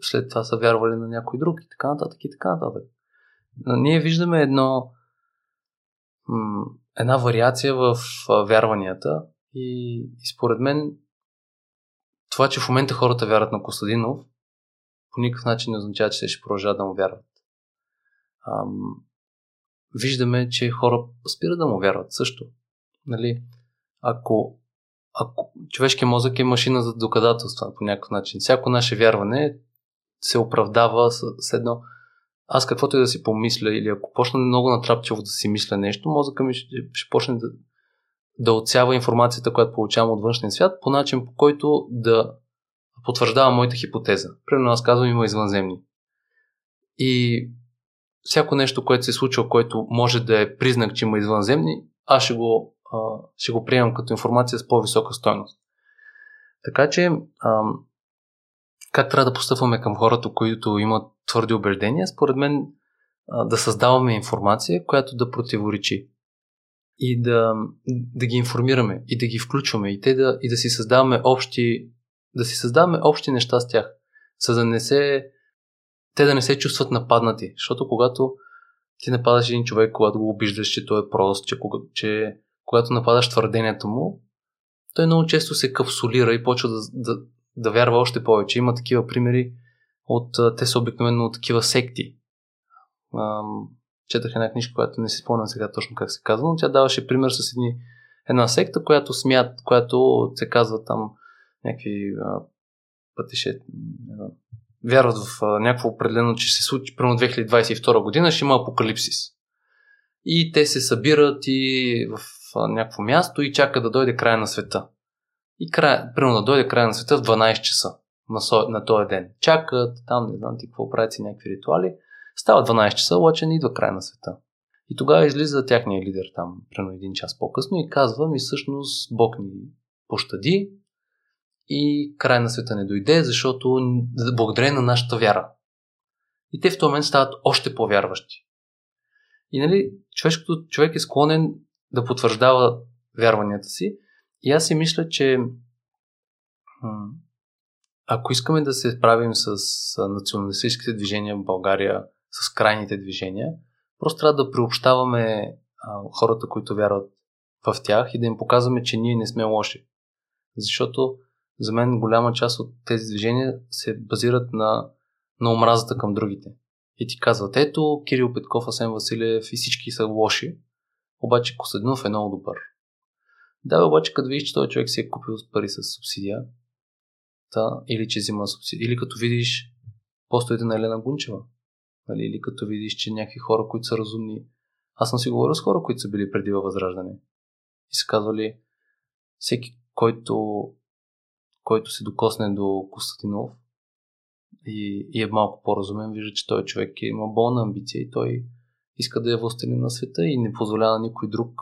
След това са вярвали на някой друг и така нататък и така нататък. Ние виждаме едно, една вариация в вярванията, и, и според мен това, че в момента хората вярват на Костадинов, по никакъв начин не означава, че те ще продължават да му вярват. Ам, виждаме, че хора спират да му вярват също. Нали? Ако, ако човешкият мозък е машина за доказателства по някакъв начин, всяко наше вярване се оправдава с, с едно аз каквото и да си помисля или ако почна много натрапчиво да си мисля нещо, мозъка ми ще, ще почне да, да отсява информацията, която получавам от външния свят, по начин по който да потвърждава моята хипотеза. Примерно аз казвам има извънземни. И всяко нещо, което се е случва, което може да е признак, че има извънземни, аз ще го, ще го приемам като информация с по-висока стойност. Така че, а, как трябва да постъпваме към хората, които имат твърди убеждения? Според мен а, да създаваме информация, която да противоречи и да, да ги информираме и да ги включваме и, те да, и да си създаваме общи да си създаваме общи неща с тях, за да не се те да не се чувстват нападнати, защото когато ти нападаш един човек, когато го обиждаш, че той е прост, че, че когато нападаш твърдението му, той много често се капсулира и почва да, да, да вярва още повече. Има такива примери от, те са обикновено от такива секти четах една книжка, която не си спомням сега точно как се казва, но тя даваше пример с едни, една секта, която смят, която се казва там някакви пътеше, вярват в а, някакво определено, че се случи примерно 2022 година, ще има апокалипсис. И те се събират и в някакво място и чакат да дойде края на света. И край, примерно да дойде края на света в 12 часа на, со, на този ден. Чакат, там не знам ти какво правят си някакви ритуали. Става 12 часа, обаче не идва край на света. И тогава излиза тяхния лидер там, примерно един час по-късно и казва ми всъщност Бог ни пощади и край на света не дойде, защото благодарение на нашата вяра. И те в този момент стават още по-вярващи. И нали, човешкото, човек е склонен да потвърждава вярванията си. И аз си мисля, че ако искаме да се справим с националистическите движения в България, с крайните движения, просто трябва да приобщаваме хората, които вярват в тях и да им показваме, че ние не сме лоши. Защото за мен голяма част от тези движения се базират на, на омразата към другите. И ти казват, ето, Кирил Петков, Асен Василев и всички са лоши, обаче Костадинов е много добър. Да, обаче като видиш, че този човек си е купил пари с субсидия, та, или че взима субсидия, или като видиш постовете на Елена Гунчева, нали, или като видиш, че някакви хора, които са разумни. Аз съм си говорил с хора, които са били преди във Възраждане. И са казвали, всеки, който, който се докосне до Костадинов и, и е малко по-разумен, вижда, че той човек има болна амбиция и той иска да е властелин на света и не позволява никой друг.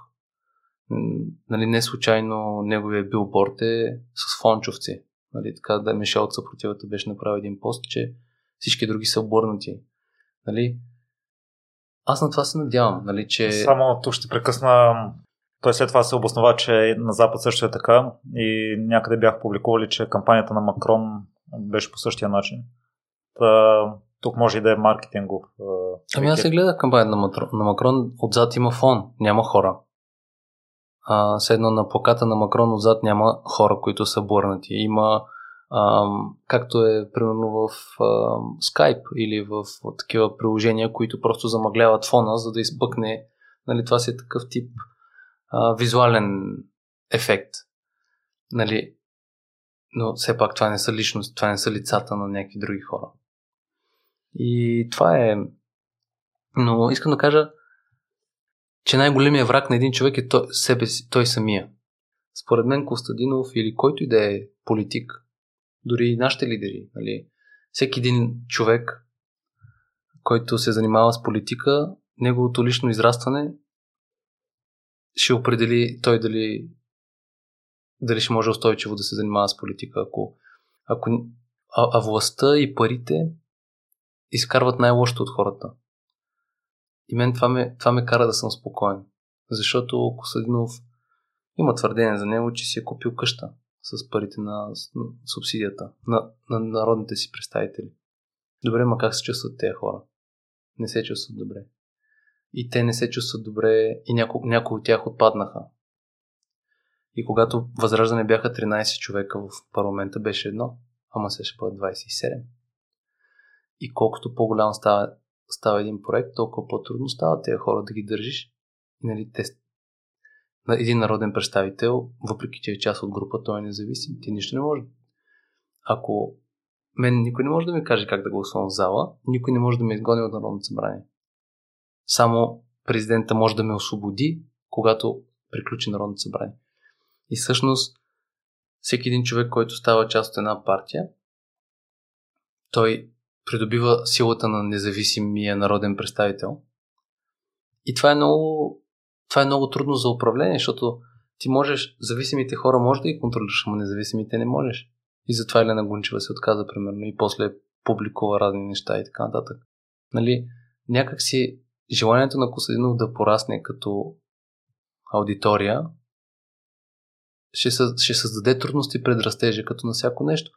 Нали, не случайно неговия билборд е с фончовци. Нали, така да Мишел от съпротивата беше направил един пост, че всички други са обърнати. Нали? Аз на това се надявам, нали, че... Само тук ще прекъсна. Той след това се обоснова, че на Запад също е така и някъде бях публикували, че кампанията на Макрон беше по същия начин. Та, тук може и да е маркетингов. Ами аз се гледах кампанията на, на Макрон, отзад има фон, няма хора. А, седно на плаката на Макрон отзад няма хора, които са бърнати. Има Uh, както е примерно в uh, Skype или в, в такива приложения, които просто замъгляват фона, за да изпъкне. Нали, това си е такъв тип uh, визуален ефект. Нали, но все пак това не са личности, това не са лицата на някакви други хора. И това е. Но искам да кажа, че най-големият враг на един човек е той, себе си, той самия. Според мен Костадинов или който и да е политик, дори и нашите лидери, нали, всеки един човек, който се занимава с политика, неговото лично израстване ще определи той дали, дали ще може устойчиво да се занимава с политика. Ако, ако, а, а властта и парите изкарват най-лошото от хората. И мен това ме, това ме кара да съм спокоен. Защото Косадинов има твърдение за него, че си е купил къща с парите на, субсидията на, на народните си представители. Добре, ма как се чувстват тези хора? Не се чувстват добре. И те не се чувстват добре и някои, някои от тях отпаднаха. И когато Възраждане бяха 13 човека в парламента, беше едно, ама сега ще бъдат 27. И колкото по-голям става, става един проект, толкова по-трудно става тези хора да ги държиш. И нали, те, един народен представител, въпреки че е част от група, той е независим. Ти нищо не може. Ако мен никой не може да ми каже как да гласувам в зала, никой не може да ме изгони от Народното събрание. Само президента може да ме освободи, когато приключи Народното събрание. И всъщност, всеки един човек, който става част от една партия, той придобива силата на независимия народен представител. И това е много, това е много трудно за управление, защото ти можеш, зависимите хора може да ги контролираш, но независимите не можеш. И затова Елена Гунчева се отказа, примерно, и после публикува разни неща и така нататък. Нали, някак си желанието на Косадинов да порасне като аудитория ще, ще създаде трудности пред растежа, като на всяко нещо.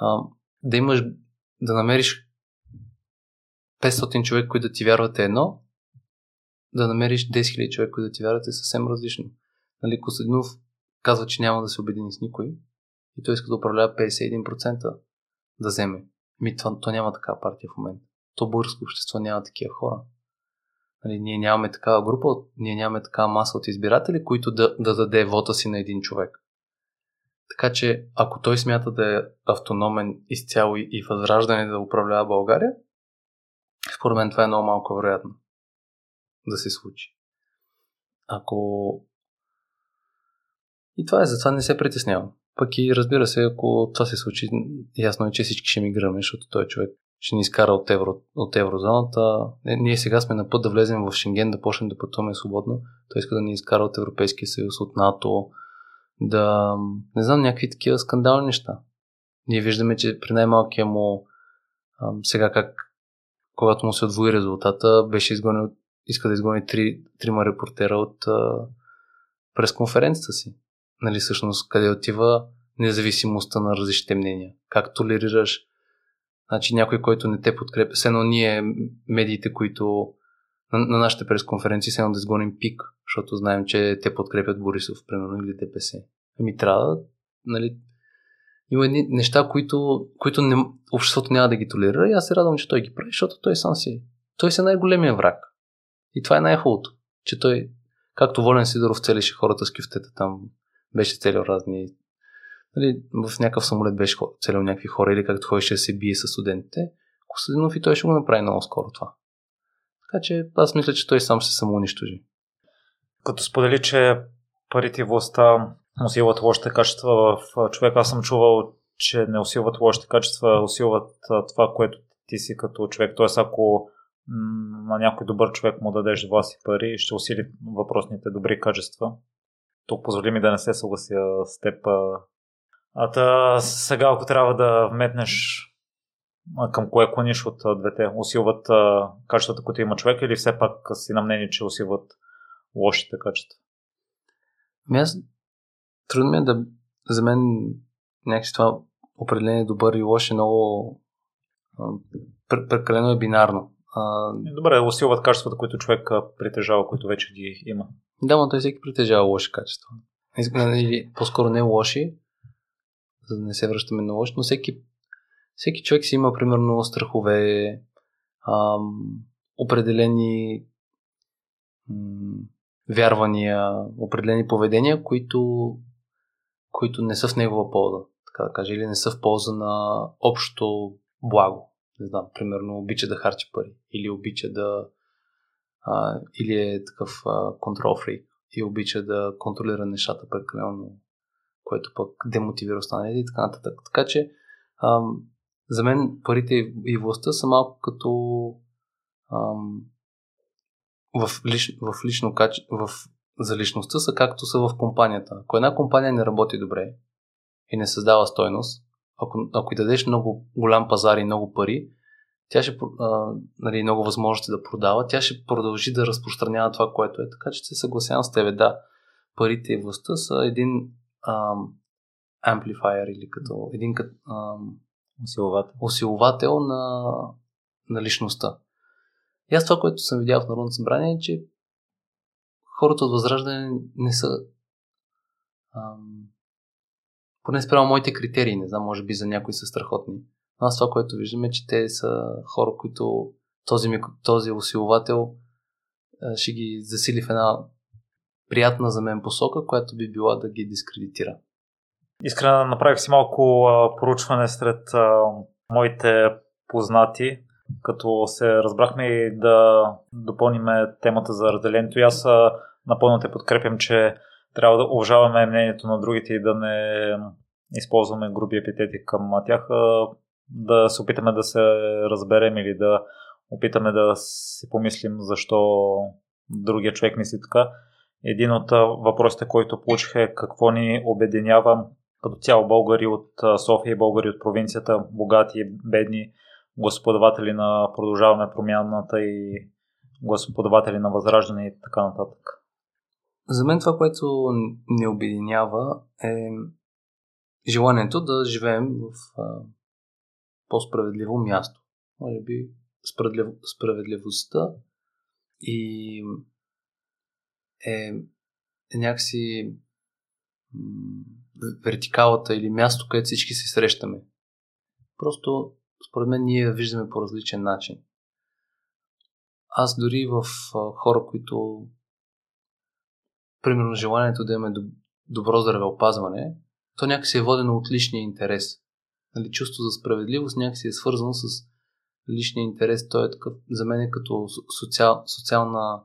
А, да имаш да намериш 500 човек, които да ти вярват е едно, да намериш 10 000 човек, които да ти вярват е съвсем различно. Нали, Костадинов казва, че няма да се обедини с никой и той иска да управлява 51% да вземе. Ми, това, то няма такава партия в момента. То българско общество няма такива хора. Нали, ние нямаме такава група, ние нямаме такава маса от избиратели, които да, да даде вота си на един човек. Така че, ако той смята да е автономен изцяло и, възраждане да управлява България, според мен това е много малко вероятно да се случи. Ако... И това е, затова не се притеснявам. Пък и разбира се, ако това се случи, ясно е, че всички ще миграме, защото той човек ще ни изкара от, евро, от еврозоната. Не, ние сега сме на път да влезем в Шенген, да почнем да пътуваме свободно. Той иска да ни изкара от Европейския съюз, от НАТО, да, не знам, някакви такива скандални неща. Ние виждаме, че при най-малкия му а, сега как, когато му се отвои резултата, беше изгонен, иска да изгони три, трима репортера от а, пресконференцията си. Нали, всъщност, къде отива независимостта на различните мнения. Как толерираш Значи някой, който не те подкрепя, все ние, медиите, които на, на нашите пресконференции, все едно да изгоним пик, защото знаем, че те подкрепят Борисов, примерно, или ДПС. Ами трябва, нали, има едни неща, които, които не, обществото няма да ги толерира и аз се радвам, че той ги прави, защото той сам си. Той си е най-големия враг. И това е най-хубавото, че той, както Волен Сидоров целише хората с кюфтета там, беше целил разни нали, в някакъв самолет беше целил някакви хора или както ходеше да се бие с студентите, Костадинов и той ще го направи много скоро това. Така че аз мисля, че той сам се самоунищожи. Като сподели, че парите властта усилват лошите качества в човека, аз съм чувал, че не усилват лошите качества, усилват това, което ти си като човек. Тоест, ако на някой добър човек му дадеш власт и пари, ще усили въпросните добри качества. Тук позволи ми да не се съглася с теб. А та, сега, ако трябва да вметнеш към кое клониш от двете? Усилват качествата, които има човек или все пак си на мнение, че усилват лошите качества? Ами аз трудно ми е да за мен някакси това определение добър и лош е много прекалено е бинарно. А... Добре, усилват качествата, които човек притежава, които вече ги има. Да, но той всеки притежава лоши качества. Или по-скоро не лоши, за да не се връщаме на лош, но всеки, всеки човек си има примерно страхове, ам, определени м- вярвания, определени поведения, които, които не са в негова полза, така да кажа, или не са в полза на общото благо. Не знам, примерно обича да харчи пари, или обича да а, или е такъв контрол фрик и обича да контролира нещата прекалено което пък демотивира останалите и така нататък. Така че ам, за мен парите и властта са малко като ам, в, лич, в лично в, за личността са както са в компанията. Ако една компания не работи добре и не създава стойност, ако, ако и дадеш много голям пазар и много пари, тя ще, а, нали, много възможности да продава, тя ще продължи да разпространява това, което е. Така че се съгласявам с тебе, да, парите и властта са един амплифайер или като един ам, усиловател, усиловател на, на личността. И аз това, което съм видял в Народното събрание е, че хората от Възраждане не са ам, поне спрямо моите критерии, не знам, може би за някои са страхотни. Но аз това, което виждам е, че те са хора, които този, този усиловател ще ги засили в една приятна за мен посока, която би била да ги дискредитира. Искрена, направих си малко поручване сред моите познати, като се разбрахме и да допълним темата за разделението. И аз напълно те подкрепям, че трябва да уважаваме мнението на другите и да не използваме груби епитети към тях, да се опитаме да се разберем или да опитаме да си помислим защо другия човек мисли така. Един от въпросите, който получих е какво ни обединява като цяло българи от София и българи от провинцията, богати и бедни, господаватели на продължаване промяната и господаватели на възраждане и така нататък. За мен това, което ни обединява е желанието да живеем в по-справедливо място. Може би справедлив, справедливостта и е, е някакси вертикалата или място, където всички се срещаме. Просто, според мен, ние я виждаме по различен начин. Аз дори в хора, които примерно желанието да имаме добро здравеопазване, то някакси е водено от личния интерес. Нали, чувство за справедливост някакси е свързано с личния интерес. Той е такъв, за мен е като социал, социална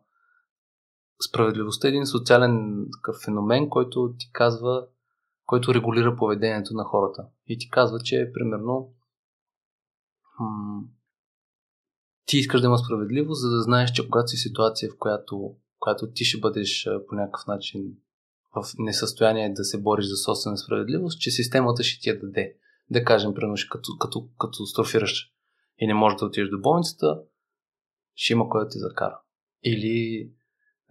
справедливостта един социален такъв феномен, който ти казва който регулира поведението на хората. И ти казва, че примерно ти искаш да има справедливост, за да знаеш, че когато си ситуация, в която, която ти ще бъдеш по някакъв начин в несъстояние да се бориш за собствена справедливост, че системата ще ти я даде. Да кажем, примерно, като, като, като строфираш и не можеш да отидеш до болницата, ще има кой да ти закара. Или,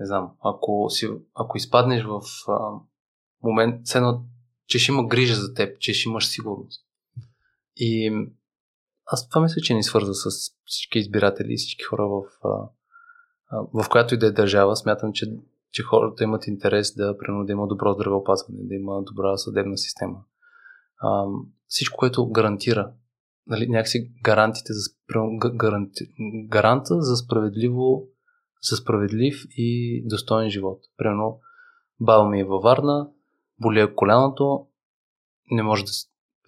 не знам, ако, си, ако изпаднеш в а, момент, цено, че ще има грижа за теб, че ще имаш сигурност. И аз това мисля, че ни свърза с всички избиратели и всички хора в, в която и да е държава. Смятам, че, че хората имат интерес да, примерно, да има добро здравеопазване, да има добра съдебна система. А, всичко, което гарантира нали, някакси гарантите за, гаранти, гаранта за справедливо за справедлив и достоен живот. Примерно, баба ми е във Варна, более коляното, не може да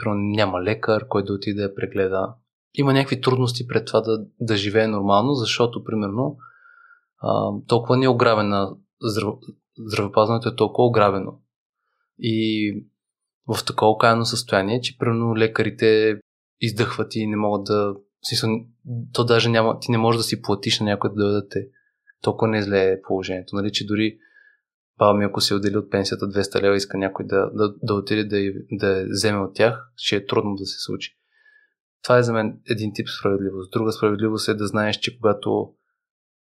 няма лекар, който да отиде да прегледа. Има някакви трудности пред това да, да живее нормално, защото, примерно, а, толкова не е ограбена здрав... здравеопазването е толкова ограбено. И в такова окаяно състояние, че примерно лекарите издъхват и не могат да... Смисъл, то даже няма... Ти не можеш да си платиш на някой да дойдете. Толкова не е зле положението. Нали, че дори баба ми, ако се отдели от пенсията 200 лева, иска някой да, да, да отиде да, да вземе от тях, ще е трудно да се случи. Това е за мен един тип справедливост. Друга справедливост е да знаеш, че когато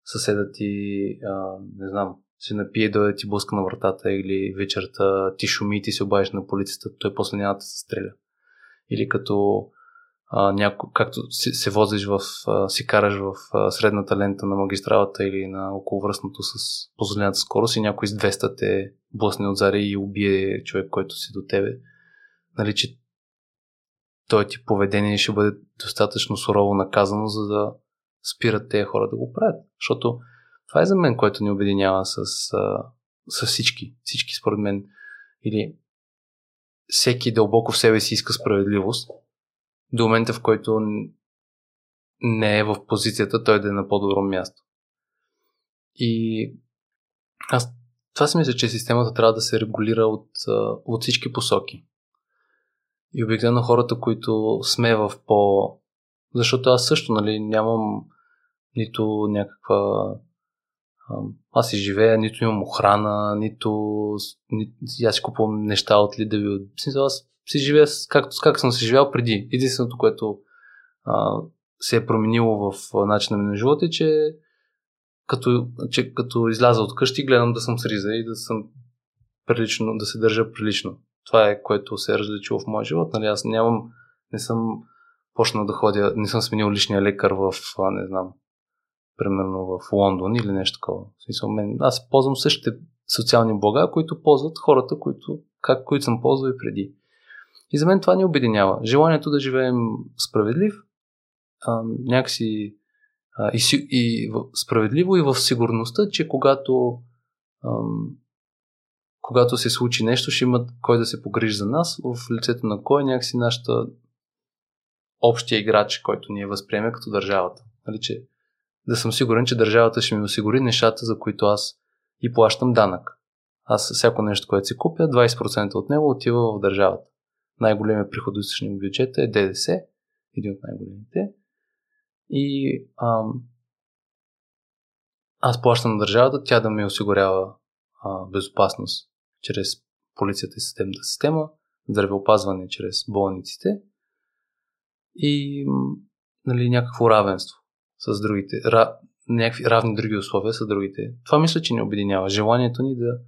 съседът ти, а, не знам, се напие, да ти блъска на вратата или вечерта ти шуми и ти се обадиш на полицията, той после няма да се стреля. Или като а, няко, както си, се возиш в, а, си караш в а, средната лента на магистралата или на околовръстното с позволената скорост и някой с 200 те блъсне отзади и убие човек, който си до тебе. Нали, че той ти поведение ще бъде достатъчно сурово наказано, за да спират тези хора да го правят. Защото това е за мен, което ни обединява с, с всички. Всички, според мен. Или всеки дълбоко в себе си иска справедливост, до момента, в който не е в позицията той да е на по-добро място. И аз това си мисля, че системата трябва да се регулира от, от всички посоки. И обикновено хората, които сме в по... Защото аз също, нали, нямам нито някаква... Аз си живея, нито имам охрана, нито... нито аз си купувам неща от Лидави. Аз си живея както, как съм се живял преди. Единственото, което а, се е променило в начина ми на живота е, че като, че като изляза от къщи, гледам да съм с риза и да съм прилично, да се държа прилично. Това е което се е различило в моя живот. Нали, аз нямам, не съм почнал да ходя, не съм сменил личния лекар в, не знам, примерно в Лондон или нещо такова. Смисъл, мен, аз ползвам същите социални блага, които ползват хората, които, как, които съм ползвал и преди. И за мен това ни обединява. Желанието да живеем справедлив, а, някакси а, и, и в, справедливо и в сигурността, че когато, а, когато се случи нещо, ще имат кой да се погрижи за нас, в лицето на кой някакси нашата общия играч, който ни е възприеме като държавата. Нали, че да съм сигурен, че държавата ще ми осигури нещата, за които аз и плащам данък. Аз всяко нещо, което си купя, 20% от него отива в държавата най-големия приходоисточник в е ДДС, един от най-големите. И ам, аз плащам на държавата, тя да ми осигурява а, безопасност чрез полицията и съдебната система, здравеопазване чрез болниците и нали, някакво равенство с другите, ра, някакви равни други условия с другите. Това мисля, че ни обединява. Желанието ни да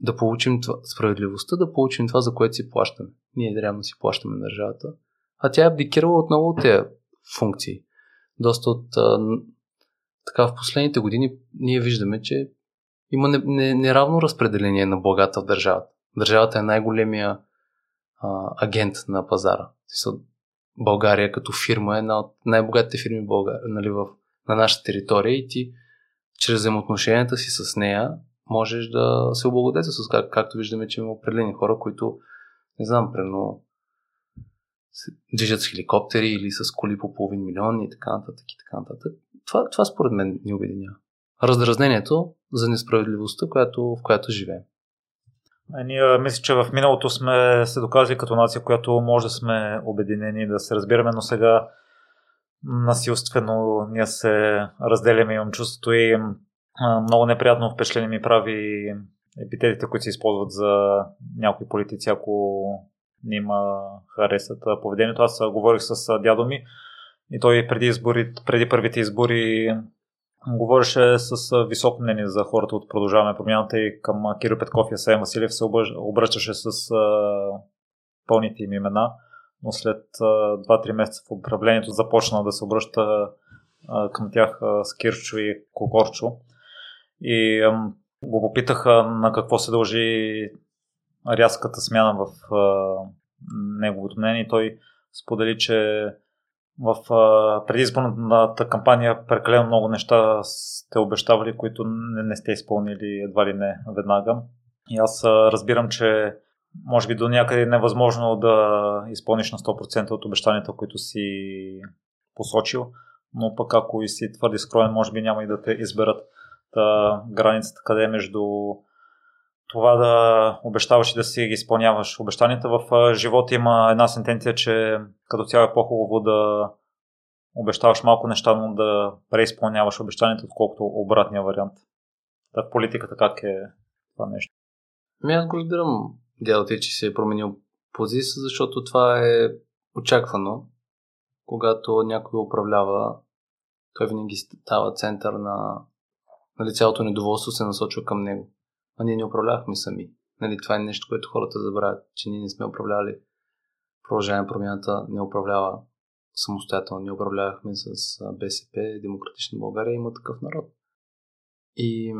да получим това, справедливостта, да получим това, за което си плащаме. Ние реално си плащаме държавата. А тя е абдикирала отново от тези функции. Доста от... Така в последните години ние виждаме, че има неравно разпределение на благата в държавата. Държавата е най-големия а, агент на пазара. България като фирма е една от най-богатите фирми в България, нали, в, на нашата територия и ти чрез взаимоотношенията си с нея можеш да се с как, както виждаме, че има определени хора, които, не знам, прено движат с хеликоптери или с коли по половин милион и така нататък и така нататък. Това, това според мен ни обединява. Раздразнението за несправедливостта, която, в която живеем. А ние мисля, че в миналото сме се доказали като нация, която може да сме обединени, да се разбираме, но сега насилствено ние се разделяме, имам чувството и много неприятно впечатление ми прави епитетите, които се използват за някои политици, ако не има харесат поведението. Аз говорих с дядо ми и той преди, избори, преди първите избори говореше с високо мнение за хората от Продължаваме промяната и към Киро Петков и Асен Василев се обръщаше с пълните им имена, но след 2-3 месеца в управлението започна да се обръща към тях с Кирчо и Кокорчо. И го попитаха на какво се дължи рязката смяна в неговото мнение той сподели, че в предизборната кампания прекалено много неща сте обещавали, които не, не сте изпълнили едва ли не веднага. И аз разбирам, че може би до някъде е невъзможно да изпълниш на 100% от обещанията, които си посочил, но пък ако и си твърди скроен, може би няма и да те изберат. Та, границата къде е между това да обещаваш и да си ги изпълняваш. Обещанията в живота има една сентенция, че като цяло е по-хубаво да обещаваш малко неща, но да преизпълняваш обещанията, отколкото обратния вариант. Та в политиката как е това нещо? Ми аз го разбирам дядо ти, че се е променил позиция, защото това е очаквано. Когато някой управлява, той винаги става център на нали, цялото недоволство се насочва към него а ние не управлявахме сами. Нали, това е нещо, което хората забравят, че ние не сме управлявали. Продължаваме промяната не управлява самостоятелно. Ние управлявахме с БСП, Демократична България, има такъв народ. И,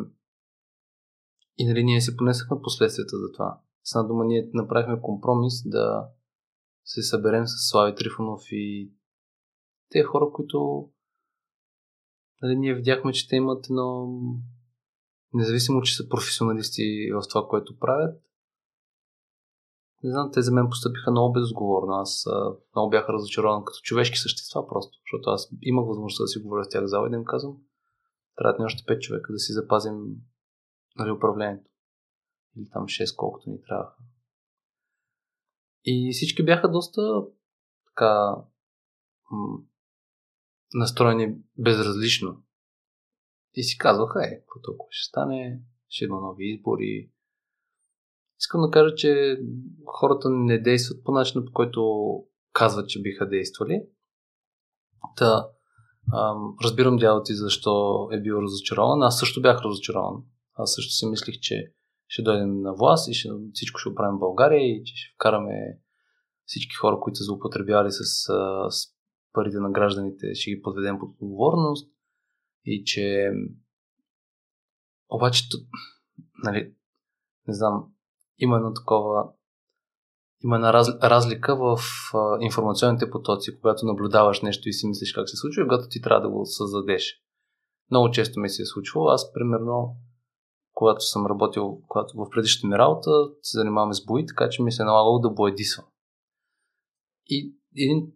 и нали, ние си понесахме последствията за това. С една дума, ние направихме компромис да се съберем с Слави Трифонов и те хора, които нали, ние видяхме, че те имат едно независимо, че са професионалисти в това, което правят, не знам, те за мен постъпиха много безотговорно. Аз много бях разочарован като човешки същества просто, защото аз имах възможността да си говоря с тях зала и да им казвам, трябва ни още 5 човека да си запазим нали, управлението. Или там 6, колкото ни трябваха. И всички бяха доста така настроени безразлично и си казваха, е, какво толкова ще стане, ще има нови избори. Искам да кажа, че хората не действат по начина, по който казват, че биха действали. Та, ам, разбирам дядо ти защо е бил разочарован. Аз също бях разочарован. Аз също си мислих, че ще дойдем на власт и ще, всичко ще оправим в България и че ще вкараме всички хора, които са злоупотребявали с, с парите на гражданите, ще ги подведем под отговорност и че обаче, нали, не знам, има едно такова има една раз, разлика в а, информационните потоци, когато наблюдаваш нещо и си мислиш как се случва, когато ти трябва да го създадеш. Много често ми се е случвало. Аз, примерно, когато съм работил когато в предишната ми работа, се занимаваме с бои, така че ми се е налагало да боедисвам. И един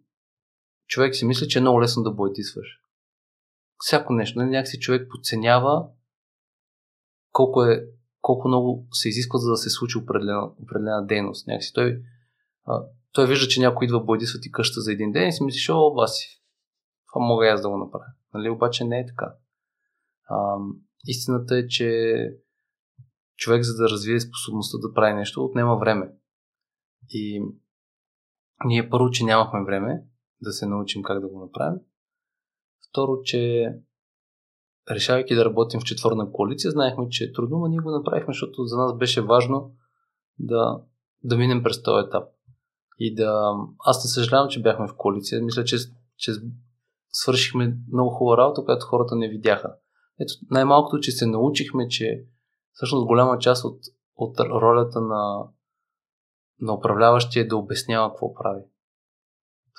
човек си мисли, че е много лесно да боедисваш всяко нещо. Нали, някакси човек подценява колко, е, колко много се изисква за да се случи определена, определена дейност. Някакси той, а, той вижда, че някой идва бойдисва ти къща за един ден и си мислиш, о, баси, това мога аз да го направя. Нали, обаче не е така. А, истината е, че човек, за да развие способността да прави нещо, отнема време. И ние първо, че нямахме време да се научим как да го направим. Второ, че решавайки да работим в четвърна коалиция, знаехме, че е трудно, но ние го направихме, защото за нас беше важно да, да минем през този етап. И да... Аз не съжалявам, че бяхме в коалиция. Мисля, че, че свършихме много хубава работа, която хората не видяха. Ето, най-малкото, че се научихме, че всъщност голяма част от, от ролята на, на управляващия е да обяснява какво прави.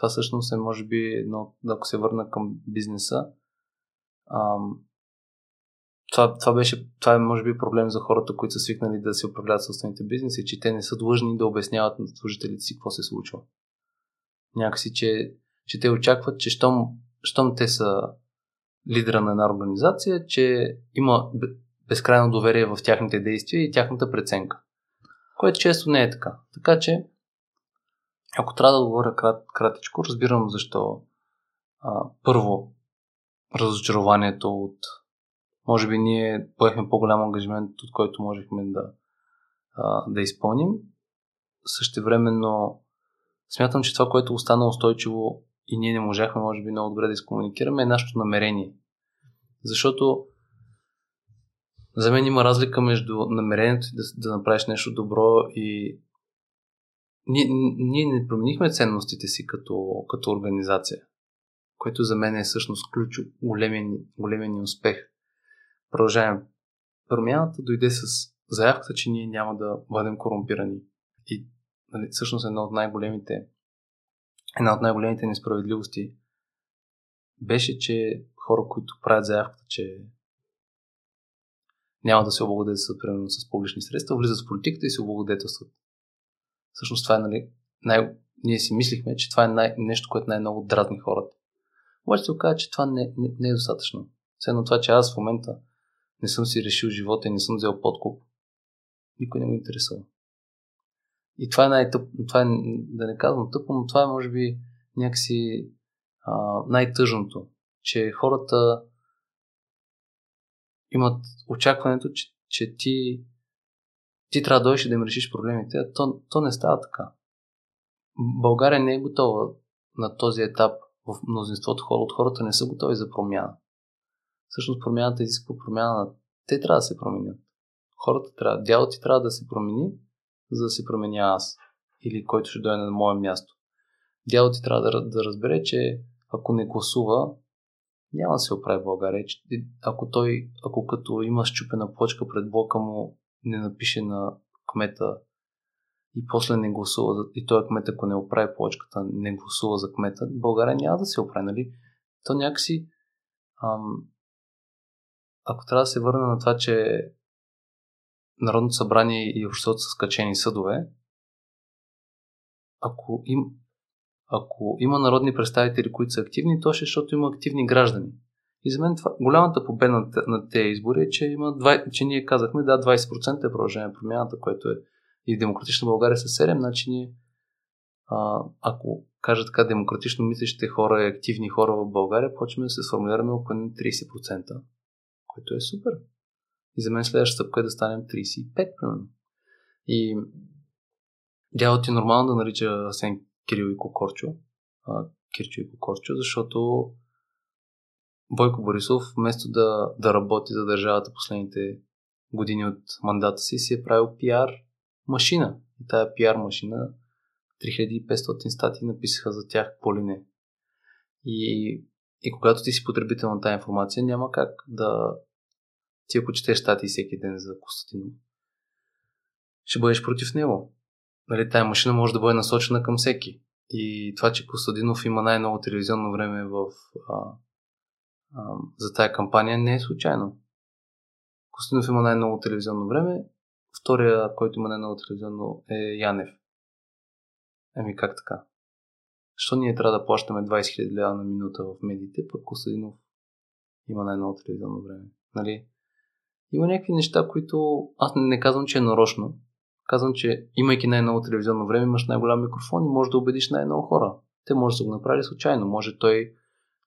Това всъщност е, може би, едно, ако се върна към бизнеса, ам, това, това, беше, това е, може би, проблем за хората, които са свикнали да се управляват собствените бизнеси, че те не са длъжни да обясняват на служителите си какво се случва. Някакси, че, че те очакват, че щом, щом те са лидера на една организация, че има безкрайно доверие в тяхните действия и тяхната преценка. което често не е така. Така че, ако трябва да говоря крат, кратичко, разбирам защо а, първо разочарованието от може би ние поехме по-голям ангажимент, от който можехме да, а, да изпълним. Същевременно смятам, че това, което остана устойчиво и ние не можахме, може би, много добре да изкомуникираме, е нашето намерение. Защото за мен има разлика между намерението да, да направиш нещо добро и ние, ние не променихме ценностите си като, като организация, което за мен е всъщност ключ, големия, ни успех. Продължаваме. Промяната дойде с заявката, че ние няма да бъдем корумпирани. И нали, всъщност една от най-големите една от най-големите несправедливости беше, че хора, които правят заявката, че няма да се облагодетелстват примерно с публични средства, влизат в политиката и се облагодетелстват. Всъщност това е, нали, най- ние си мислихме, че това е най- нещо, което най-много дразни хората. Обаче се оказа, че това не, не, не е достатъчно. Все това, че аз в момента не съм си решил живота и не съм взел подкуп, никой не го интересува. И това е най-тъп, това е, да не казвам тъпо, но това е може би някакси а, най-тъжното, че хората имат очакването, че, че ти, ти трябва да дойдеш да им решиш проблемите, а то, то не става така. България не е готова на този етап. В мнозинството хора от хората не са готови за промяна. Всъщност промяната изисква промяна. Те трябва да се променят. Хората трябва, дялото ти трябва да се промени, за да се променя аз. Или който ще дойде на мое място. Дялото ти трябва да, да разбере, че ако не гласува, няма да се оправи България. Ако той, ако като има щупена почка пред блока му, не напише на кмета и после не гласува, и той кмет, ако не оправи почката, не гласува за кмета, България няма да се оправи, нали? То някакси, ам, ако трябва да се върна на това, че Народното събрание и обществото са скачени съдове, ако, им, ако има народни представители, които са активни, то ще е, защото има активни граждани. И за мен това, голямата победа на, на тези избори е, че, има 20, че ние казахме, да, 20% е продължение на промяната, което е и Демократична България с 7, значи ние, а, ако кажа така, демократично мислещите хора и активни хора в България, почваме да се сформулираме около 30%, което е супер. И за мен следващата стъпка е да станем 35, примерно. И дядо ти е нормално да нарича Асен Кирил и Кокорчо, а, Кирчо и Кокорчо, защото Бойко Борисов, вместо да, да работи за държавата последните години от мандата си, си е правил пиар машина. И тая пиар машина 3500 статии написаха за тях по. И, и когато ти си потребител на тази информация, няма как да ти ако четеш статии всеки ден за Костадинов, ще бъдеш против него. Нали, тая машина може да бъде насочена към всеки. И това, че Костадинов има най-ново телевизионно време в, а, за тая кампания, не е случайно. Костадинов има най-ново телевизионно време, втория, който има най-ново телевизионно е Янев. Еми как така? Защо ние трябва да плащаме 20 000 лева на минута в медиите, пък Костадинов има най-ново телевизионно време? Нали? Има някакви неща, които аз не казвам, че е нарочно. Казвам, че имайки най-ново телевизионно време, имаш най-голям микрофон и можеш да убедиш най-много хора. Те може да го направили случайно. Може той,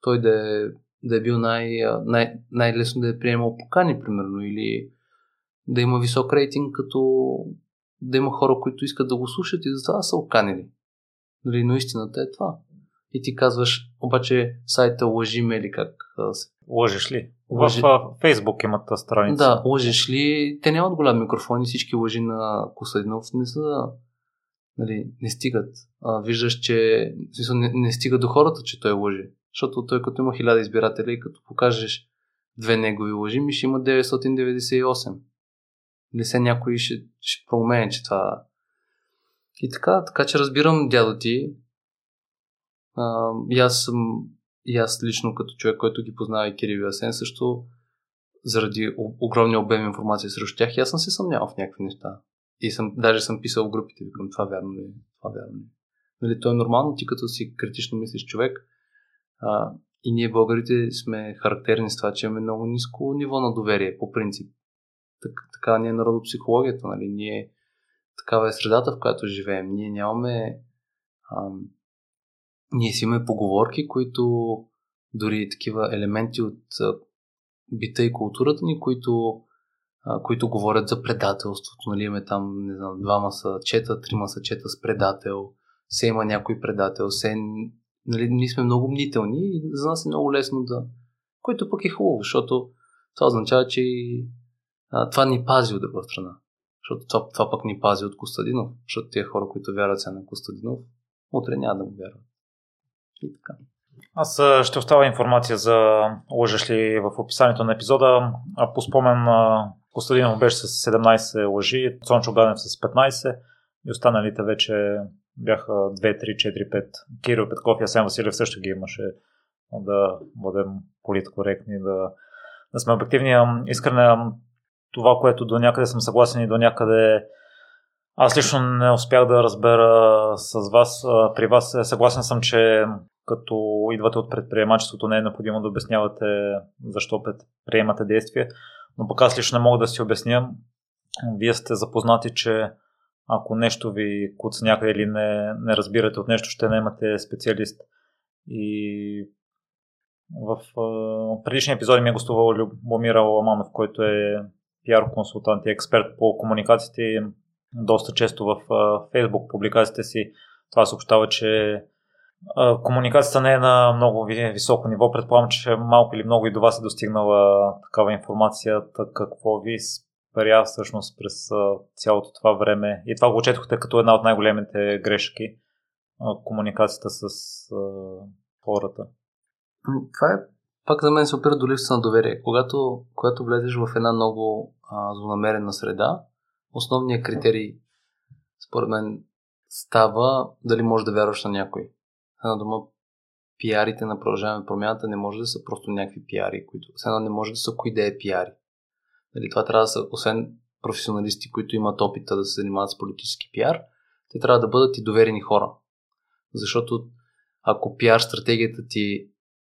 той да, е, да е бил най, най, най-лесно да е приемал покани, примерно, или да има висок рейтинг, като да има хора, които искат да го слушат и затова са оканили. Нали, но истината е това. И ти казваш, обаче сайта лъжиме или как се... Лъжеш ли? Лъжи... В Фейсбук имат страница. Да, лъжеш ли? Те нямат голям микрофон и всички лъжи на Косъдинов не са нали, не стигат. А, виждаш, че не, не стига до хората, че той лъжи. Защото той като има хиляда избиратели и като покажеш две негови лъжи, ми ще има 998. Или се някой ще, ще промене, че това... И така, така че разбирам дядо ти. А, и аз съм и аз лично като човек, който ги познава и Кирил и Асен, също заради огромния обем информация срещу тях, и аз съм се съмнявал в някакви неща. И съм, даже съм писал в групите, викам, това вярно ли е? Това вярно ли е? Нали, то е нормално, ти като си критично мислиш човек, а, и ние българите сме характерни с това, че имаме много ниско ниво на доверие, по принцип. Так, така ни е народопсихологията, нали? Ние такава е средата, в която живеем. Ние нямаме. Ам, ние си имаме поговорки, които дори такива елементи от а, бита и културата ни, които, а, които говорят за предателството. Нали, имаме там, не знам, двама са чета, трима са чета с предател, се има някой предател, се, нали, ние сме много мнителни и за нас е много лесно да... Което пък е хубаво, защото това означава, че а, това ни пази от друга страна. Защото това, това пък ни пази от Костадинов. Защото тия хора, които вярват сега на Костадинов, утре няма да му вярват. И така. Аз ще оставя информация за лъжеш ли в описанието на епизода. А по спомен Костадинов беше с 17 лъжи, Цончо Ганев с 15 и останалите вече бяха 2, 3, 4, 5. Кирил Петков и Асен Василев също ги имаше да бъдем политкоректни, да, да сме обективни. Искрена това, което до някъде съм съгласен и до някъде аз лично не успях да разбера с вас. При вас съгласен съм, че като идвате от предприемачеството, не е необходимо да обяснявате защо предприемате действия, но пък аз лично не мога да си обясня. Вие сте запознати, че ако нещо ви куца някъде или не, не разбирате от нещо, ще наемате специалист. И в предишния епизод ми е гостувал Любомира Ламанов, който е пиар консултант и експерт по комуникациите. Доста често в Facebook публикациите си това съобщава, че комуникацията не е на много високо ниво. Предполагам, че малко или много и до вас е достигнала такава информация. Какво ви спря всъщност през цялото това време? И това го четохте като една от най-големите грешки комуникацията с хората. Това е пак за мен се опира до липса на доверие. Когато, когато влезеш в една много а, злонамерена среда, основният критерий, според мен, става дали можеш да вярваш на някой. Една дума, пиарите на продължаване промяната не може да са просто някакви пиари, които все не може да са кои да е пиари. Дали, това трябва да са, освен професионалисти, които имат опита да се занимават с политически пиар, те трябва да бъдат и доверени хора. Защото ако пиар стратегията ти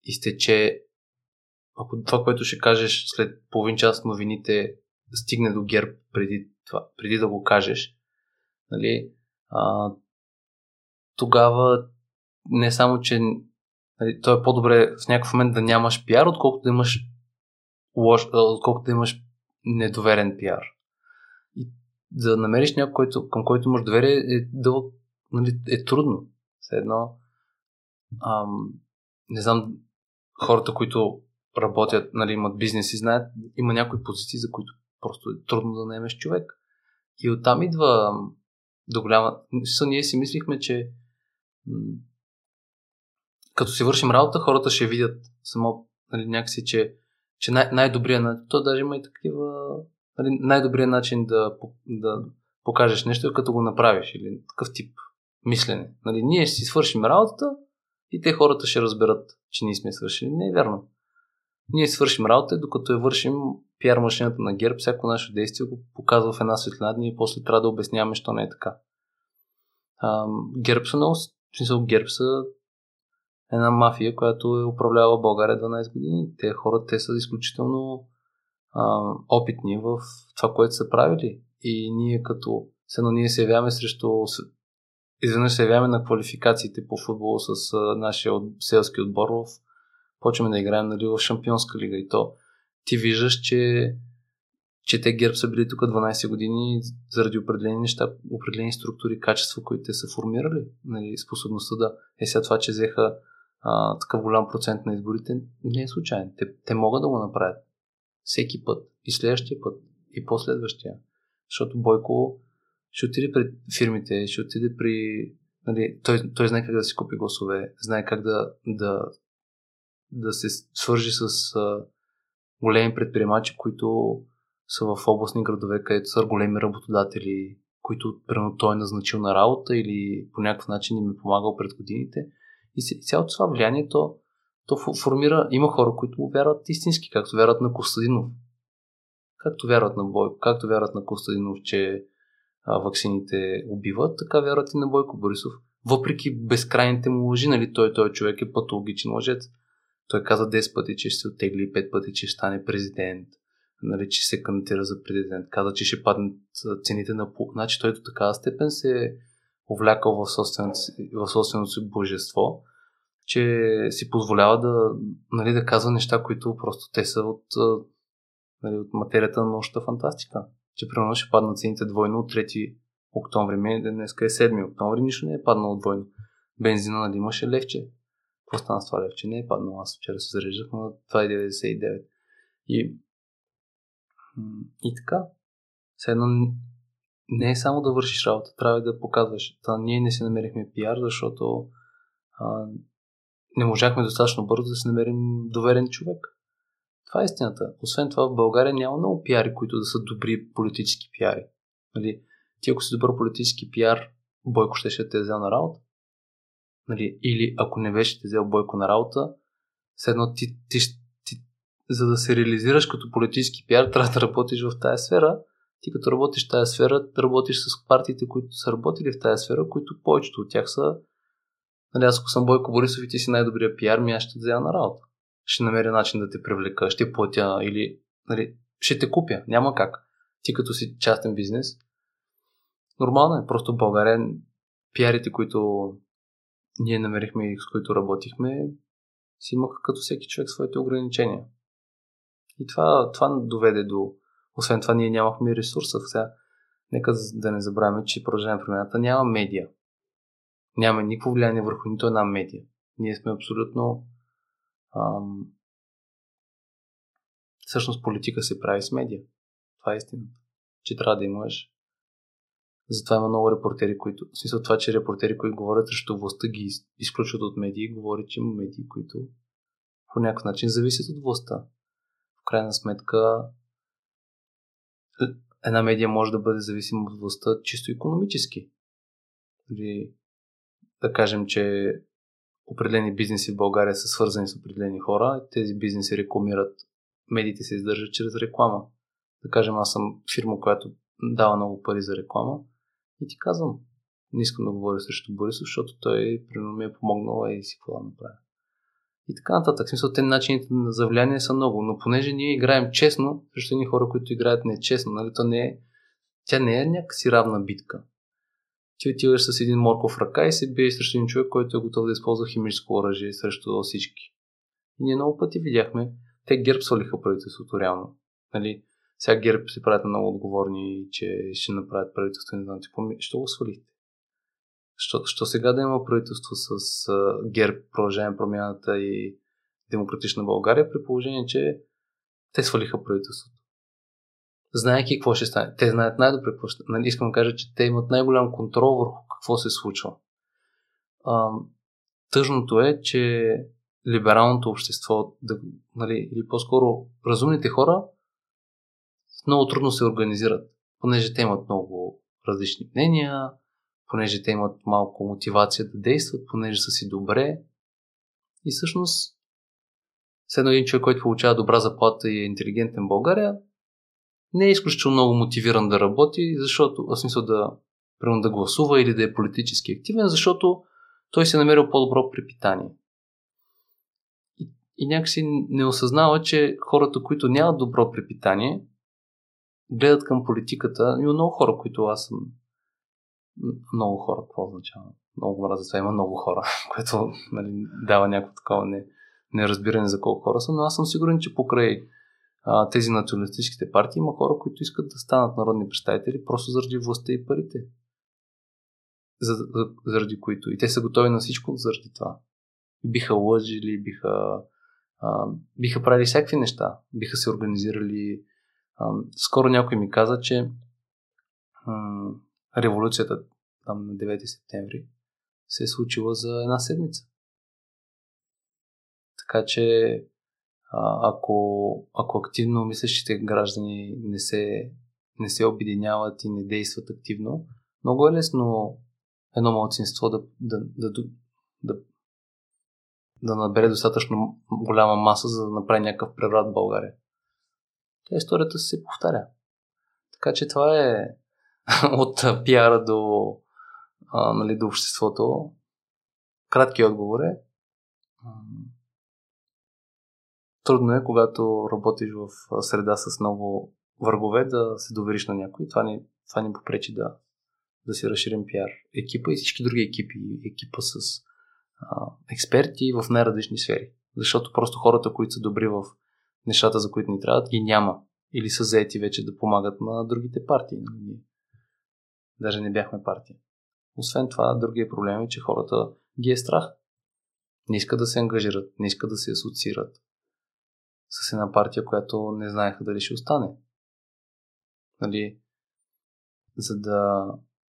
изтече ако това, което ще кажеш след половин час новините стигне до герб преди, това, преди да го кажеш, нали, а, тогава не само, че нали, то е по-добре в някакъв момент да нямаш пиар, отколкото да имаш лош, отколкото да имаш недоверен пиар. И да намериш някой, който, към който имаш доверие, е, дълъг, нали, е трудно. Все едно, ам, не знам, хората, които работят, нали, имат бизнес и знаят, има някои позиции, за които просто е трудно да наемеш човек. И оттам идва до голяма... Са, ние си мислихме, че като си вършим работа, хората ще видят само нали, някакси, че, че най- най-добрият начин, то даже има и такива, нали, най-добрият начин да, да покажеш нещо е като го направиш или такъв тип мислене. Нали, ние ще си свършим работата и те хората ще разберат, че ние сме свършили. Не е вярно. Ние свършим работа, докато я вършим пиар машината на ГЕРБ, всяко наше действие го показва в една светлина, ние после трябва да обясняваме, що не е така. А, ГЕРБ са много, смисъл ГЕРБ са една мафия, която е управлява България 12 години. Те хора, те са изключително а, опитни в това, което са правили. И ние като, сега ние се явяваме срещу изведнъж се явяваме на квалификациите по футбол с нашия от, селски отбор в почваме да играем нали, в Шампионска лига и то ти виждаш, че, че те ГЕРБ са били тук 12 години заради определени неща, определени структури, качества, които те са формирали. Нали, способността да е сега това, че взеха а, такъв голям процент на изборите, не е случайно. Те, те могат да го направят. Всеки път. И следващия път. И последващия. Защото Бойко ще отиде пред фирмите, ще отиде при... Нали, той, той знае как да си купи гласове, знае как да, да да се свържи с а, големи предприемачи, които са в областни градове, където са големи работодатели, които примерно той е назначил на работа или по някакъв начин им е помагал пред годините. И цялото това влияние, то, то формира, има хора, които вярват истински, както вярват на Костадинов. Както вярват на Бойко, както вярват на Костадинов, че а, ваксините убиват, така вярват и на Бойко Борисов. Въпреки безкрайните му лъжи, нали, той, той човек е патологичен лъжец. Той каза 10 пъти, че ще се оттегли, 5 пъти, че ще стане президент. нали, че се кандидатира за президент. Каза, че ще паднат цените на... Значи той до такава степен се е увлякал в собственото, си божество, че си позволява да, нали, да казва неща, които просто те са от, нали, от материята на научната фантастика. Че примерно ще паднат цените двойно от 3 октомври. Днес е 7 октомври, нищо не е паднало двойно. Бензина нали имаше левче. Какво стана с това левче? Не е паднало. Аз вчера се зареждах на 2,99. И, и така. Все не е само да вършиш работа, трябва да показваш. Та, ние не си намерихме пиар, защото а, не можахме достатъчно бързо да си намерим доверен човек. Това е истината. Освен това, в България няма много пиари, които да са добри политически пиари. Нали? Ти ако си добър политически пиар, Бойко ще, ще те е взел на работа. Нали? Или ако не беше те взел Бойко на работа, все едно ти, ти, ти, за да се реализираш като политически пиар, трябва да работиш в тази сфера. Ти като работиш в тази сфера, работиш с партиите, които са работили в тази сфера, които повечето от тях са Нали, аз ако съм Бойко Борисов и ти си най-добрия пиар, ми аз ще взема на работа. Ще намеря начин да те привлека, ще платя или нали, ще те купя. Няма как. Ти като си частен бизнес. Нормално е. Просто в България пиарите, които ние намерихме и с които работихме, си имаха като всеки човек своите ограничения. И това, това доведе до... Освен това, ние нямахме ресурса. Сега, нека да не забравяме, че продължаваме промената няма медия няма никакво влияние върху нито една медия. Ние сме абсолютно. Ам... Всъщност политика се прави с медия. Това е истината. Че трябва да имаш. Затова има много репортери, които. В смисъл това, че репортери, които говорят срещу властта, ги изключват от медии, говорят, че има медии, които по някакъв начин зависят от властта. В крайна сметка, една медия може да бъде зависима от властта чисто економически. Или да кажем, че определени бизнеси в България са свързани с определени хора, тези бизнеси рекламират, медиите се издържат чрез реклама. Да кажем, аз съм фирма, която дава много пари за реклама и ти казвам, не искам да говоря срещу Борисов, защото той примерно ми е помогнал и си какво да направя. И така нататък. В смисъл, те начините за влияние са много, но понеже ние играем честно срещу едни хора, които играят нечестно, нали, то не е, тя не е някакси равна битка ти отиваш с един морков ръка и се биеш срещу един човек, който е готов да използва химическо оръжие срещу всички. И ние много пъти видяхме, те герб свалиха правителството реално. Нали? Сега герб се правят много отговорни, че ще направят правителство, не знам помни, що го свалихте? Що, що сега да има правителство с uh, герб, продължаваме промяната и демократична България, при положение, че те свалиха правителството знаеки какво ще стане. Те знаят най-добре какво ще нали, Искам да кажа, че те имат най-голям контрол върху какво се случва. А, тъжното е, че либералното общество, да, нали, или по-скоро разумните хора, много трудно се организират, понеже те имат много различни мнения, понеже те имат малко мотивация да действат, понеже са си добре. И всъщност, с едно един човек, който получава добра заплата и е интелигентен в България, не е изключително много мотивиран да работи, защото, в смисъл да, примерно да гласува или да е политически активен, защото той се е намерил по-добро препитание. И, и някакси не осъзнава, че хората, които нямат добро препитание, гледат към политиката. Има много хора, които аз съм. Много хора, какво означава? Много мраза това. Има много хора, (laughs) което нали, дава някакво такова не, неразбиране за колко хора са, но аз съм сигурен, че покрай а, тези националистическите партии има хора, които искат да станат народни представители просто заради властта и парите. За, за, заради които. И те са готови на всичко заради това. Биха лъжили, биха, а, биха правили всякакви неща. Биха се организирали. А, скоро някой ми каза, че революцията там на 9 септември се е случила за една седмица. Така че ако, ако активно мислещите граждани не се, не се обединяват и не действат активно, много е лесно едно малцинство да, да, да, да, да набере достатъчно голяма маса, за да направи някакъв преврат в България. Та историята се повтаря. Така че това е (laughs) от пиара до, а, нали, до обществото. Кратки отговор е трудно е, когато работиш в среда с много врагове, да се довериш на някой. Това ни, това ни попречи да, да си разширим пиар екипа и всички други екипи. Екипа с а, експерти в най-различни сфери. Защото просто хората, които са добри в нещата, за които ни трябват, ги няма. Или са заети вече да помагат на другите партии. Ние даже не бяхме партия. Освен това, другия проблем е, че хората ги е страх. Не искат да се ангажират, не искат да се асоциират с една партия, която не знаеха дали ще остане. Нали, за да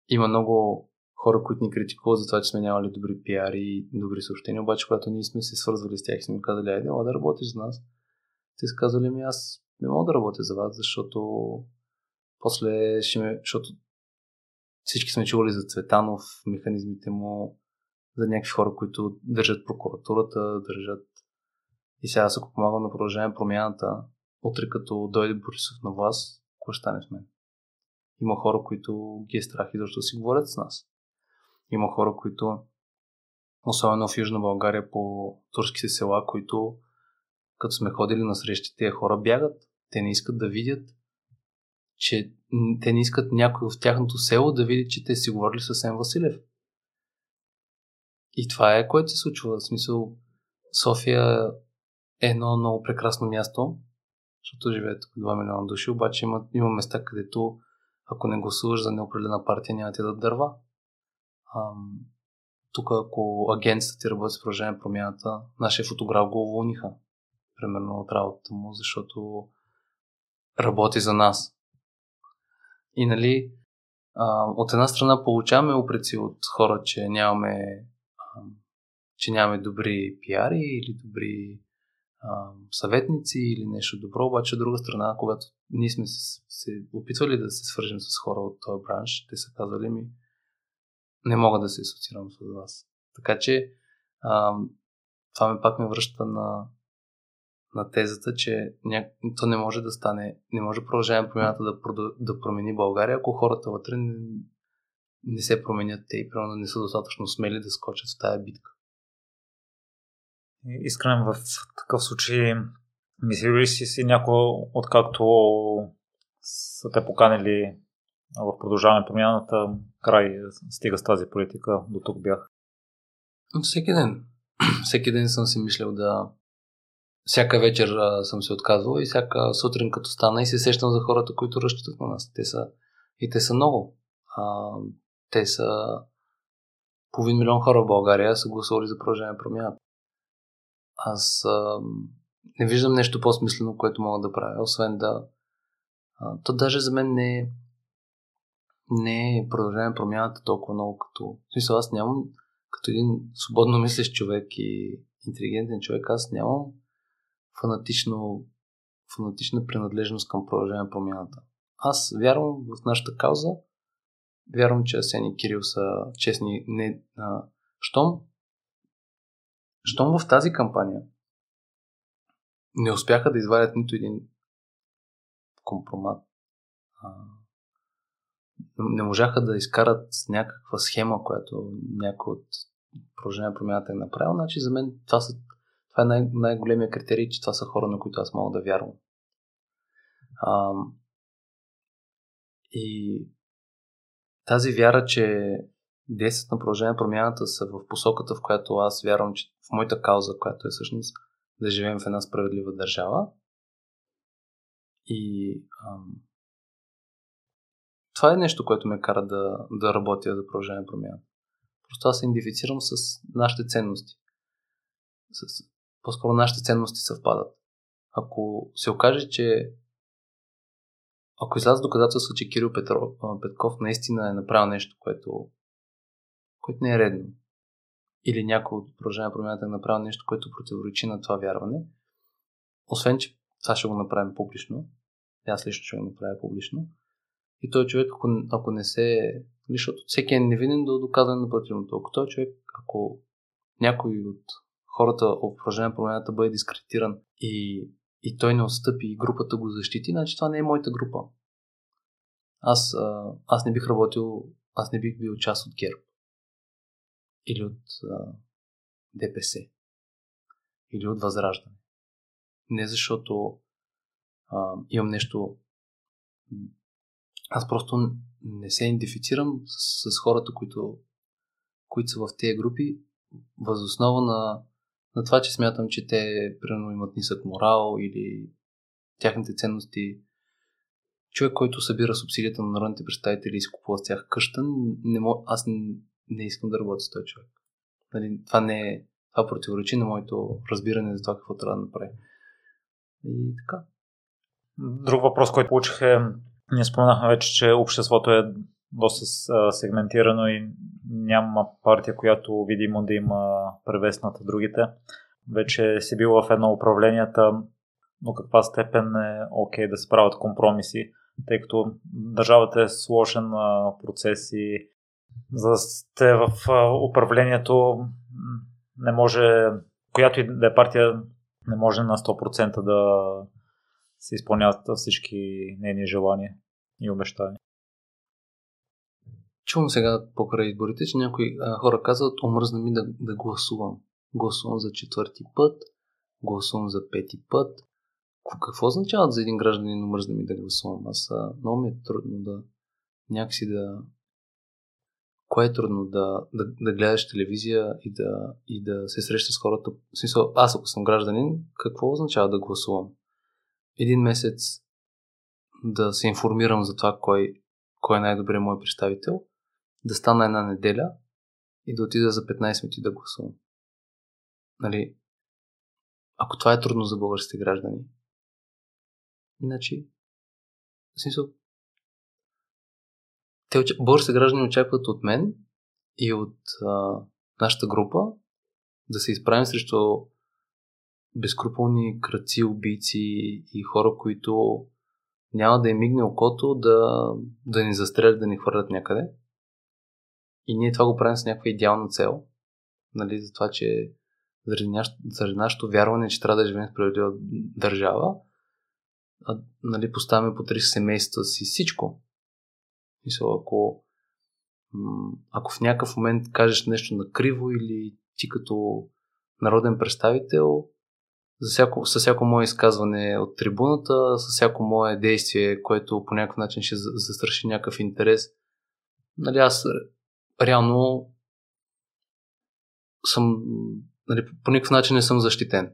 има много хора, които ни критикуват за това, че сме нямали добри пиари и добри съобщения, обаче когато ние сме се свързвали с тях и сме казали, айде, да работиш за нас, те са казали ми, аз не мога да работя за вас, защото после ще ме, защото всички сме чували за Цветанов, механизмите му, за някакви хора, които държат прокуратурата, държат и сега аз ако помагам да продължаваме промяната, утре като дойде Борисов на власт, какво ще стане с мен? Има хора, които ги е страх и защо си говорят с нас. Има хора, които, особено в Южна България, по турските села, които като сме ходили на срещи, тези хора бягат. Те не искат да видят, че те не искат някой в тяхното село да види, че те си говорили с Сен Василев. И това е, което се случва. В смисъл, София е едно много прекрасно място, защото живеят 2 милиона души, обаче има, има места, където ако не гласуваш за неопределена партия, няма ти да дърва. Ам, тук, ако агенцията ти работи с продължение промяната, нашия фотограф го уволниха, примерно от работата му, защото работи за нас. И нали, а, от една страна получаваме упреци от хора, че нямаме, а, че нямаме добри пиари или добри а, съветници или нещо добро, обаче от друга страна, когато ние сме се, се опитвали да се свържем с хора от този бранш, те са казали ми, не мога да се асоциирам с вас. Така че а, това ме пак ме връща на, на тезата, че ня... то не може да стане, не може продължаваме промяната да, да промени България, ако хората вътре не, не се променят те и примерно не са достатъчно смели да скочат в тая битка. Искрен в такъв случай, мисли ли си си някой, откакто са те поканили в продължаване промяната, край стига с тази политика, до тук бях? Всеки ден. (clears throat) Всеки ден съм си мислил да... Всяка вечер а, съм се отказвал и всяка сутрин като стана и се сещам за хората, които разчитат на нас. Те са... И те са много. А, те са половин милион хора в България са гласували за продължаване промяната. Аз а, не виждам нещо по-смислено, което мога да правя, освен да. А, то даже за мен не е. Не е продължение промяната толкова много като. В смисъл, аз нямам. Като един свободно мислещ човек и интелигентен човек, аз нямам фанатично, фанатична принадлежност към продължение промяната. Аз вярвам в нашата кауза, вярвам, че Асен и Кирил са честни. Не, а, щом щом в тази кампания не успяха да извадят нито един компромат, а, не можаха да изкарат някаква схема, която някой от продължение промяната е направил, значи за мен това, са, това е най- най-големия критерий, че това са хора, на които аз мога да вярвам. А, и тази вяра, че действията на продължение промяната са в посоката, в която аз вярвам, че в моята кауза, която е всъщност да живеем в една справедлива държава. И ам, това е нещо, което ме кара да, да работя за продължение промяна. Просто аз се идентифицирам с нашите ценности. С, по-скоро нашите ценности съвпадат. Ако се окаже, че ако изляза доказателство, че Кирил Петров, Петков наистина е направил нещо, което което не е редно. Или някой от продължение промяната е направил нещо, което противоречи на това вярване. Освен, че това ще го направим публично. Аз лично ще го направя публично. И той човек, ако, ако не се... Защото всеки е невинен до доказване на противното. Ако той човек, ако някой от хората от продължение промяната бъде дискредитиран и, и той не отстъпи и групата го защити, значи това не е моята група. Аз, аз не бих работил, аз не бих бил част от ГЕРБ или от а, ДПС или от Възраждане. Не защото а, имам нещо. Аз просто не се идентифицирам с, с хората, които, които са в тези групи, възоснова на, на това, че смятам, че те примерно имат нисък морал или тяхните ценности. Човек, който събира субсидията на народните представители и си купува с тях къща, не мог, аз не, искам да работя с този човек. Нали, това не е, това противоречи на моето разбиране за това какво трябва да направи. И така. Друг въпрос, който получих е, ние споменахме вече, че обществото е доста сегментирано и няма партия, която видимо да има превес над другите. Вече си бил в едно управленията, но каква степен е окей okay да се правят компромиси, тъй като държавата е сложен процес и за да сте в управлението не може, която и да е партия, не може на 100% да се изпълняват всички нейни желания и обещания. Чувам сега покрай изборите, че някои а, хора казват, омръзна ми да, да гласувам. Гласувам за четвърти път, гласувам за пети път. Какво означава за един гражданин омръзна ми да гласувам? Аз а, много ми е трудно да някакси да кое е трудно да, да, да гледаш телевизия и да, и да се срещаш с хората. В смисъл, аз ако съм гражданин, какво означава да гласувам? Един месец да се информирам за това кой, кой е най-добрият мой представител, да стана една неделя и да отида за 15 минути да гласувам. Нали, ако това е трудно за българските граждани, иначе, в смисъл, те, българските граждани очакват от мен и от а, нашата група да се изправим срещу безкруполни кръци, убийци и хора, които няма да им мигне окото да, да ни застрелят, да ни хвърлят някъде. И ние това го правим с някаква идеална цел. Нали, за това, че заради, няш, заради нашето вярване, че трябва да живеем в справедлива държава, а, нали, поставяме по риск семейства си всичко. Мисъл, ако, ако в някакъв момент кажеш нещо накриво или ти като народен представител, за всяко, с всяко мое изказване от трибуната, с всяко мое действие, което по някакъв начин ще застраши някакъв интерес, нали, аз реално съм, нали, по никакъв начин не съм защитен.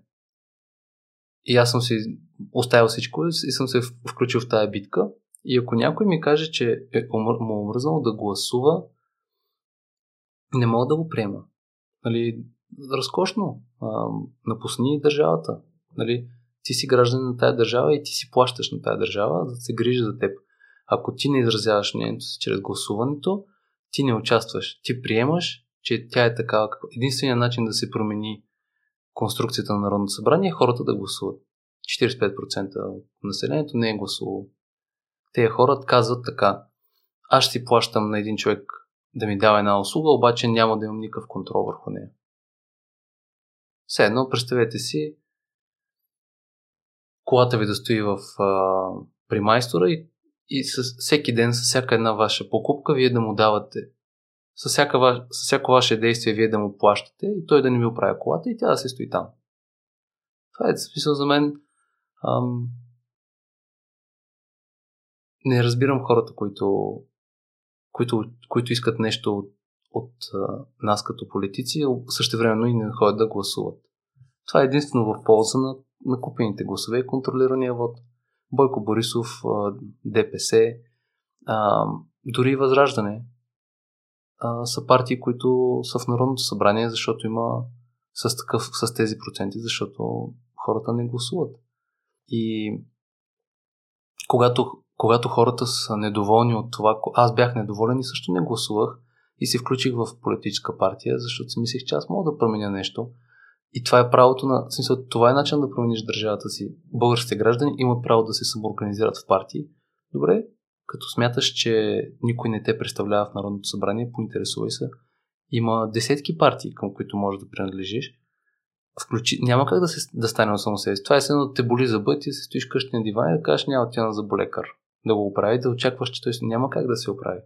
И аз съм си оставил всичко и съм се включил в тая битка. И ако някой ми каже, че е му омръзнало да гласува, не мога да го приема. Нали, разкошно. А, напусни държавата. Нали, ти си гражданин на тая държава и ти си плащаш на тая държава, да се грижи за теб. Ако ти не изразяваш мнението си чрез гласуването, ти не участваш. Ти приемаш, че тя е такава. Единственият начин да се промени конструкцията на Народното събрание е хората да гласуват. 45% от населението не е гласувало тези хора казват така. Аз ще плащам на един човек да ми дава една услуга, обаче няма да имам никакъв контрол върху нея. Все едно, представете си, колата ви да стои в, а, при майстора и, и с, всеки ден, с всяка една ваша покупка, вие да му давате, с, всяка, с всяко ваше действие, вие да му плащате и той да не ви оправя колата и тя да се стои там. Това е смисъл за мен. Ам, не разбирам хората, които, които, които искат нещо от, от а, нас като политици, също времено и не ходят да гласуват. Това е единствено в полза на, на купените гласове и контролирания вод. Бойко Борисов, ДПС, дори и Възраждане са партии, които са в Народното събрание, защото има с, такъв, с тези проценти, защото хората не гласуват. И когато когато хората са недоволни от това, аз бях недоволен и също не гласувах и се включих в политическа партия, защото си мислех, че аз мога да променя нещо. И това е правото на. Смисъл, това е начин да промениш държавата си. Българските граждани имат право да се самоорганизират в партии. Добре, като смяташ, че никой не те представлява в Народното събрание, поинтересувай се. Има десетки партии, към които можеш да принадлежиш включи, няма как да, се, да стане от само себе си. Това е едно те боли за бъд и се стоиш къщи на диван и да кажеш няма тя на заболекар да го оправи, да очакваш, че той няма как да се оправи.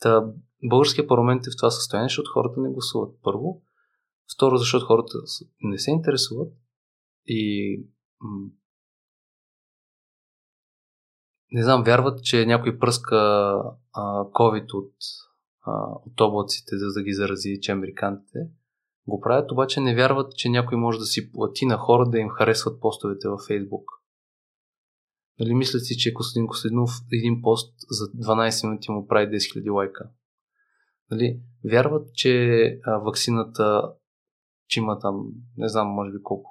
Та, българския парламент е в това състояние, защото хората не гласуват. Първо. Второ, защото хората не се интересуват. И не знам, вярват, че някой пръска COVID от, от облаците, за да ги зарази, че американците го правят, обаче не вярват, че някой може да си плати на хора да им харесват постовете във Фейсбук. Нали, мислят си, че Костадин Костадинов един пост за 12 минути му прави 10 000 лайка. Нали, вярват, че а, вакцината, че има там, не знам, може би колко,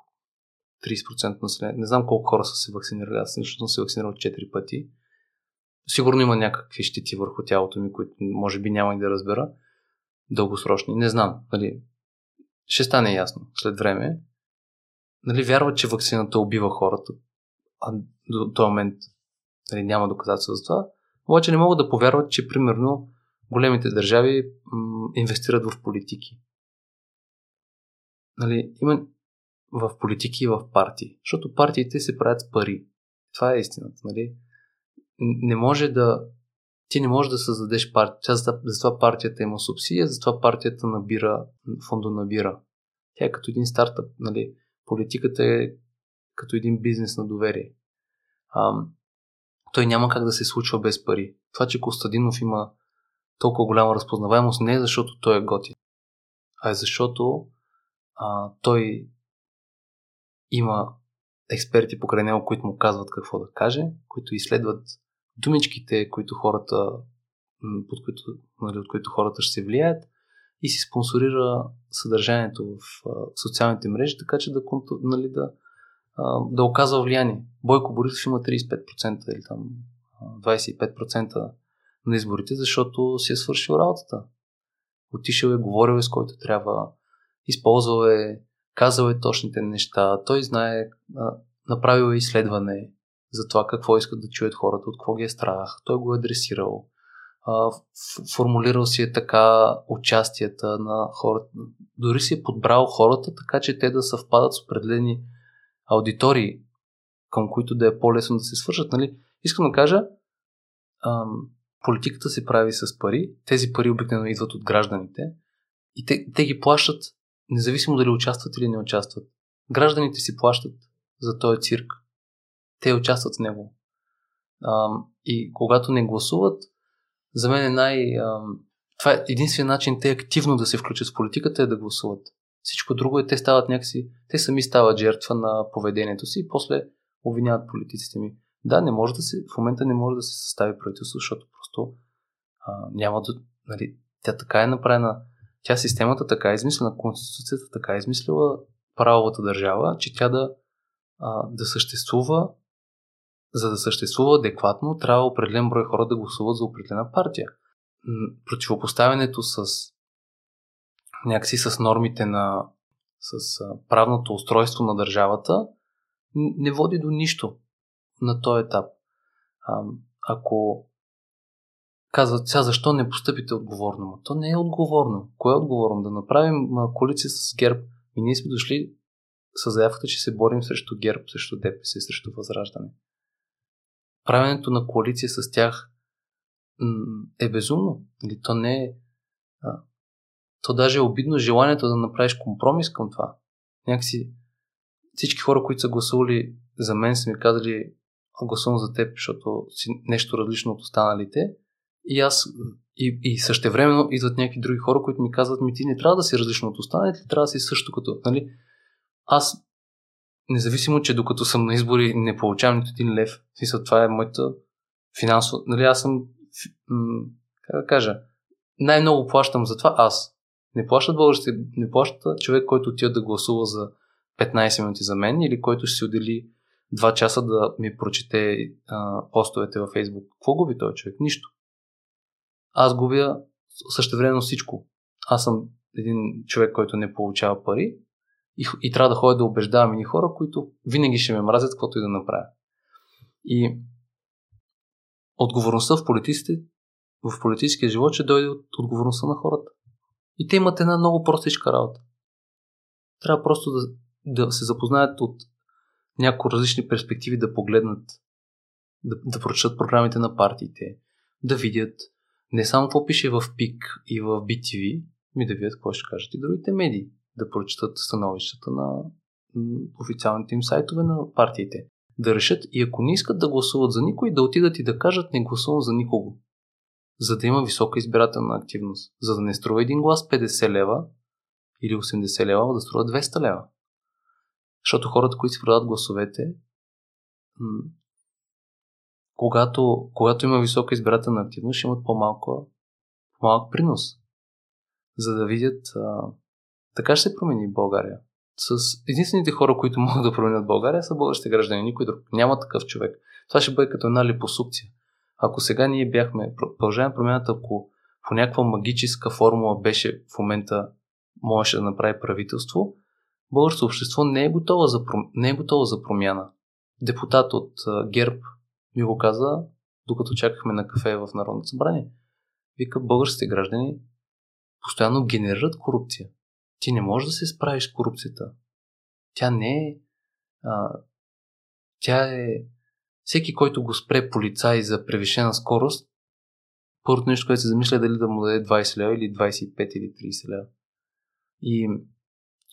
30% население. Не знам колко хора са се вакцинирали. Аз лично съм се вакцинирал 4 пъти. Сигурно има някакви щити върху тялото ми, които може би няма и да разбера. Дългосрочни. Не знам. Нали, ще стане ясно след време. Нали, вярват, че вакцината убива хората. А до този момент нали, няма доказателства за това. Обаче не могат да повярват, че примерно големите държави м- инвестират в политики. Нали, има в политики и в партии. Защото партиите се правят с пари. Това е истината. Нали? Не може да. Ти не можеш да създадеш партия. Затова партията има субсидия, затова партията набира, фондо набира. Тя е като един стартъп. Нали? Политиката е като един бизнес на доверие. А, той няма как да се случва без пари. Това, че Костадинов има толкова голяма разпознаваемост, не е защото той е готин, а е защото а, той има експерти покрай него, които му казват какво да каже, които изследват думичките, които хората, под които, нали, от които хората ще се влияят и си спонсорира съдържанието в а, социалните мрежи, така че да, нали, да, а, да оказва влияние. Бойко Борисов има 35% или там 25% на изборите, защото си е свършил работата. Отишъл е, говорил е с който трябва, използвал е казал е точните неща, той знае, направил е изследване за това какво искат да чуят хората, от какво ги е страх, той го е адресирал, формулирал си е така участията на хората, дори си е подбрал хората, така че те да съвпадат с определени аудитории, към които да е по-лесно да се свържат. Нали? Искам да кажа, ам, политиката се прави с пари, тези пари обикновено идват от гражданите. И те, те ги плащат независимо дали участват или не участват. Гражданите си плащат за този цирк. Те участват в него. А, и когато не гласуват, за мен е най... А, това е единствен начин те активно да се включат в политиката е да гласуват. Всичко друго е, те стават някакси, те сами стават жертва на поведението си и после обвиняват политиците ми. Да, не може да се, в момента не може да се състави правителство, защото просто а, няма да, нали, тя така е направена тя системата така е измислена, Конституцията така е измислила правовата държава, че тя да, а, да съществува, за да съществува адекватно, трябва определен брой хора да гласуват за определена партия. Противопоставянето с някакси с нормите на с правното устройство на държавата не води до нищо на този етап. А, ако казват сега защо не постъпите отговорно. Но то не е отговорно. Кое е отговорно? Да направим коалиция с ГЕРБ. И ние сме дошли с заявката, че се борим срещу ГЕРБ, срещу ДПС, срещу Възраждане. Правенето на коалиция с тях е безумно. Или то не е. То даже е обидно желанието да направиш компромис към това. Някакси всички хора, които са гласували за мен, са ми казали гласувам за теб, защото си нещо различно от останалите. И аз и, и същевременно идват някакви други хора, които ми казват, ми ти не трябва да си различно от останалите, трябва да си също като. Нали? Аз, независимо, че докато съм на избори не получавам нито един лев, смисъл, това е моята финансова. Нали, аз съм, как да кажа, най-много плащам за това аз. Не плащат българите, не плаща човек, който отива да гласува за 15 минути за мен или който ще си отдели 2 часа да ми прочете а, постовете във Facebook. Какво губи този човек? Нищо аз губя същевременно всичко. Аз съм един човек, който не получава пари и, и трябва да ходя да убеждавам и хора, които винаги ще ме мразят, каквото и да направя. И отговорността в политиците, в политическия живот ще дойде от отговорността на хората. И те имат една много простичка работа. Трябва просто да, да се запознаят от някои различни перспективи, да погледнат, да, да прочитат програмите на партиите, да видят не само какво пише в ПИК и в BTV, ми да видят какво ще кажат и другите медии, да прочитат становищата на официалните им сайтове на партиите. Да решат и ако не искат да гласуват за никой, да отидат и да кажат не гласувам за никого. За да има висока избирателна активност. За да не струва един глас 50 лева или 80 лева, да струва 200 лева. Защото хората, които си продават гласовете, когато, когато има висока избирателна активност, ще имат по-малко, по-малък принос. За да видят. А, така ще се промени България. С единствените хора, които (laughs) могат да променят България, са българските граждани. Никой друг. Няма такъв човек. Това ще бъде като една липосукция. Ако сега ние бяхме, продължаваме промяната, ако по някаква магическа формула беше в момента можеше да направи правителство, българското общество не е готово за, не е готово за промяна. Депутат от ГЕРБ ми го каза, докато чакахме на кафе в Народното събрание. Вика, българските граждани постоянно генерират корупция. Ти не можеш да се справиш с корупцията. Тя не е. А, тя е. Всеки, който го спре полицай за превишена скорост, първото нещо, което се замисля е дали да му даде 20 лева или 25 или 30 лева. И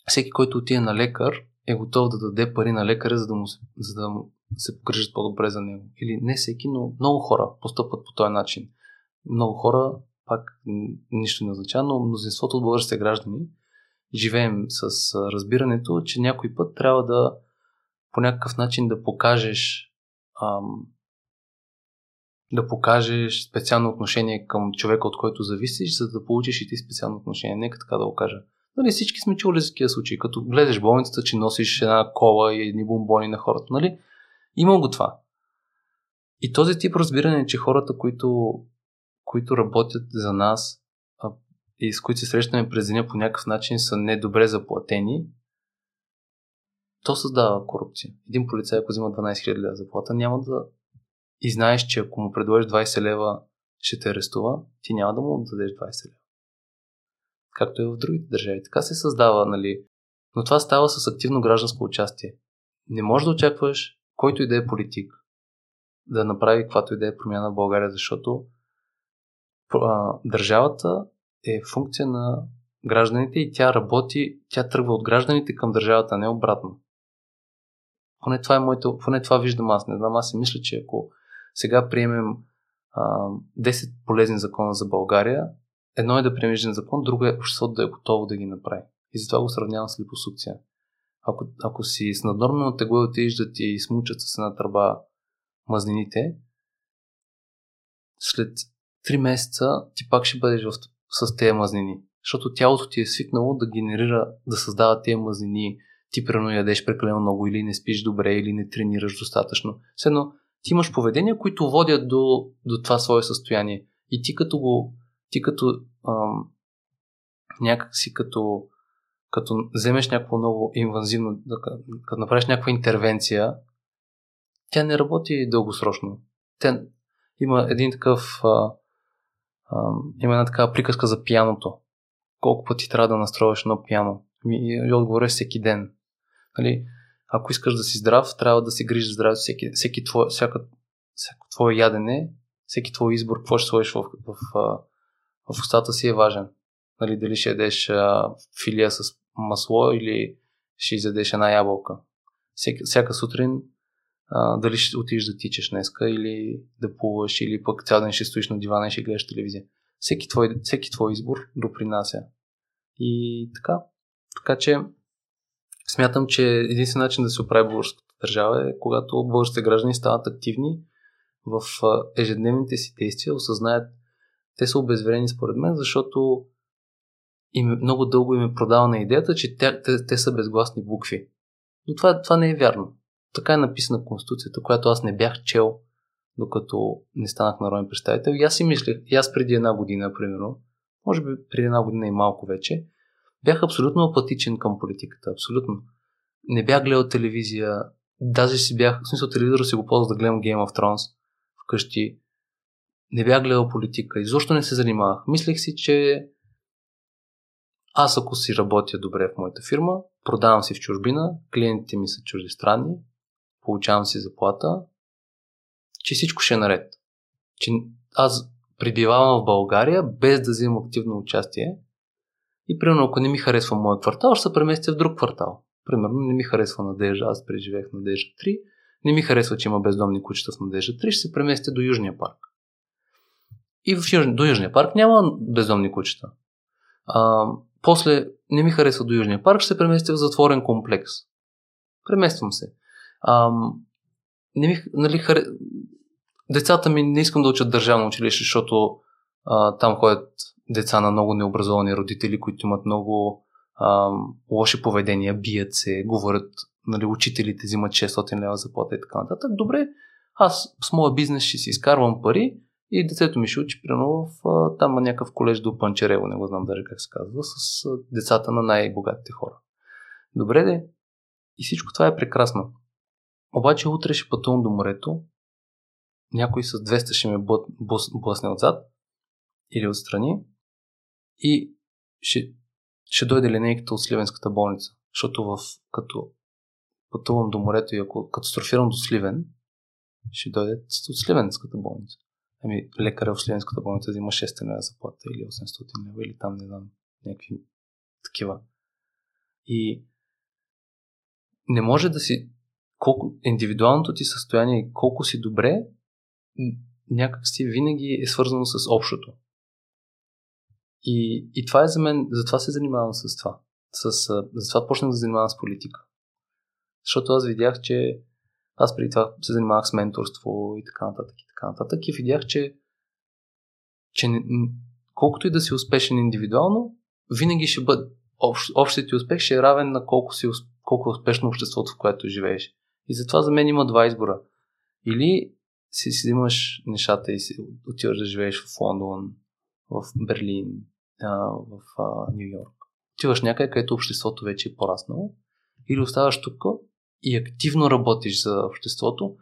всеки, който отиде на лекар, е готов да даде пари на лекаря, за да му, за да му се погрижат по-добре за него. Или не всеки, но много хора постъпват по този начин. Много хора, пак нищо не означава, но мнозинството от българските граждани живеем с разбирането, че някой път трябва да по някакъв начин да покажеш ам, да покажеш специално отношение към човека, от който зависиш, за да получиш и ти специално отношение. Нека така да го кажа. Нали, всички сме чули за такива случаи. Като в болницата, че носиш една кола и едни бомбони на хората. Нали? Има го това. И този тип разбиране, че хората, които, които работят за нас а, и с които се срещаме през деня по някакъв начин са недобре заплатени, то създава корупция. Един полицай, ако взима 12 000 лева заплата, няма да... И знаеш, че ако му предложиш 20 лева, ще те арестува, ти няма да му дадеш 20 лева. Както е в другите държави. Така се създава, нали? Но това става с активно гражданско участие. Не можеш да очакваш който и да е политик да направи каквато и да е промяна в България, защото а, държавата е функция на гражданите и тя работи, тя тръгва от гражданите към държавата, не обратно. Поне това е моето, поне това виждам аз. Не знам, аз си мисля, че ако сега приемем а, 10 полезни закона за България, едно е да приемем един закон, друго е обществото да е готово да ги направи. И затова го сравнявам с липосукция. Ако, ако си с наднормено тегло отидеш да ти смучат с една тръба мазнините, след 3 месеца ти пак ще бъдеш в, с тези мазнини. Защото тялото ти е свикнало да генерира, да създава тези мазнини. Ти прено ядеш прекалено много или не спиш добре, или не тренираш достатъчно. Следно, ти имаш поведения, които водят до, до това свое състояние. И ти като го, ти като ам, някак си като като вземеш някакво много инвазивно, като направиш някаква интервенция, тя не работи дългосрочно. Тя има един такъв а, а, има една такава приказка за пияното. Колко пъти трябва да настроиш едно пияно? И, отговоря е всеки ден. Нали, ако искаш да си здрав, трябва да си грижиш здраве всеки, всеки твое, всяка, всяко твое ядене, всеки твой избор, какво ще сложиш в, в, в, в устата си е важен. Нали, дали ще ядеш а, филия с масло или ще изядеш една ябълка. Всяка, всяка сутрин а, дали ще отидеш да тичаш днеска или да плуваш или пък цял ден ще стоиш на дивана и ще гледаш телевизия. Всеки твой, всеки твой избор допринася. И така. Така че смятам, че единствен начин да се оправи българската държава е когато българските граждани стават активни в ежедневните си действия, осъзнаят, те са обезверени според мен, защото им, много дълго им е продавана идеята, че те, те, те са безгласни букви. Но това, това не е вярно. Така е написана Конституцията, която аз не бях чел, докато не станах народен представител. И аз си мислех, и аз преди една година, примерно, може би преди една година и малко вече, бях абсолютно апатичен към политиката. Абсолютно. Не бях гледал телевизия, даже си бях, в смисъл телевизора си го ползвах да гледам Game of Thrones вкъщи. Не бях гледал политика. Изобщо не се занимавах. Мислех си, че аз ако си работя добре в моята фирма, продавам си в чужбина, клиентите ми са чуждестранни, получавам си заплата, че всичко ще е наред. Че аз прибивавам в България без да взимам активно участие и примерно ако не ми харесва моят квартал, ще се преместя в друг квартал. Примерно не ми харесва Надежда, аз преживех Надежда 3, не ми харесва, че има бездомни кучета в Надежда 3, ще се преместя до Южния парк. И в Юж... до Южния парк няма бездомни кучета. А, после не ми харесва до Южния парк, ще се преместя в затворен комплекс. Премествам се. А, не ми, нали, харе... Децата ми не искам да учат държавно училище, защото а, там ходят деца на много необразовани родители, които имат много а, лоши поведения, бият се, говорят, нали, учителите взимат 600 лева заплата и така нататък. Добре, аз с моя бизнес ще си изкарвам пари и детето ми ще учи, примерно, в там някакъв колеж до Панчерево, не го знам даже как се казва, с децата на най-богатите хора. Добре де, и всичко това е прекрасно. Обаче утре ще пътувам до морето, някой с 200 ще ме блъсне отзад или отстрани и ще, ще дойде линейката от Сливенската болница. Защото в, като пътувам до морето и ако катастрофирам до Сливен, ще дойде от Сливенската болница. Ами лекаря в Сливенската болница взима 600 лева заплата или 800 лева или там не знам, някакви такива. И не може да си колко индивидуалното ти състояние, колко си добре, някак си винаги е свързано с общото. И, и това е за мен, затова се занимавам с това. С, затова почнах да занимавам с политика. Защото аз видях, че аз преди това се занимавах с менторство и така нататък и така нататък и видях, че, че не, колкото и да си успешен индивидуално, винаги ще бъде общ, общият ти успех ще е равен на колко, си, колко е успешно обществото, в което живееш. И затова за мен има два избора. Или си, си имаш нещата и си отиваш да живееш в Лондон, в Берлин, в Нью Йорк. Отиваш някъде, където обществото вече е пораснало, или оставаш тук и активно работиш за обществото,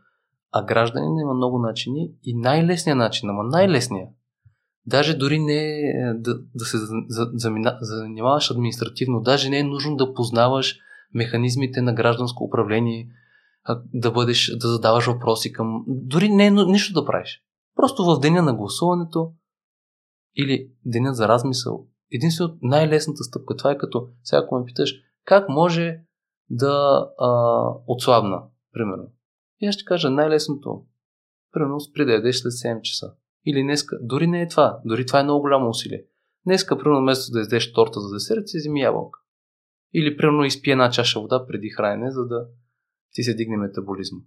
а гражданин има много начини и най-лесният начин, ама най-лесният, даже дори не е да, да се занимаваш административно, даже не е нужно да познаваш механизмите на гражданско управление, да бъдеш, да задаваш въпроси към... Дори не е нищо да правиш. Просто в деня на гласуването или деня за размисъл, единствено най-лесната стъпка, това е като, сега ако ме питаш, как може да а, отслабна, примерно. И аз ще кажа най-лесното, примерно спри да ядеш след 7 часа. Или днеска, дори не е това, дори това е много голямо усилие. Днеска, примерно, вместо да ядеш торта за десерт, си вземи ябълка. Или, примерно, изпи една чаша вода преди хранене, за да ти се дигне метаболизма.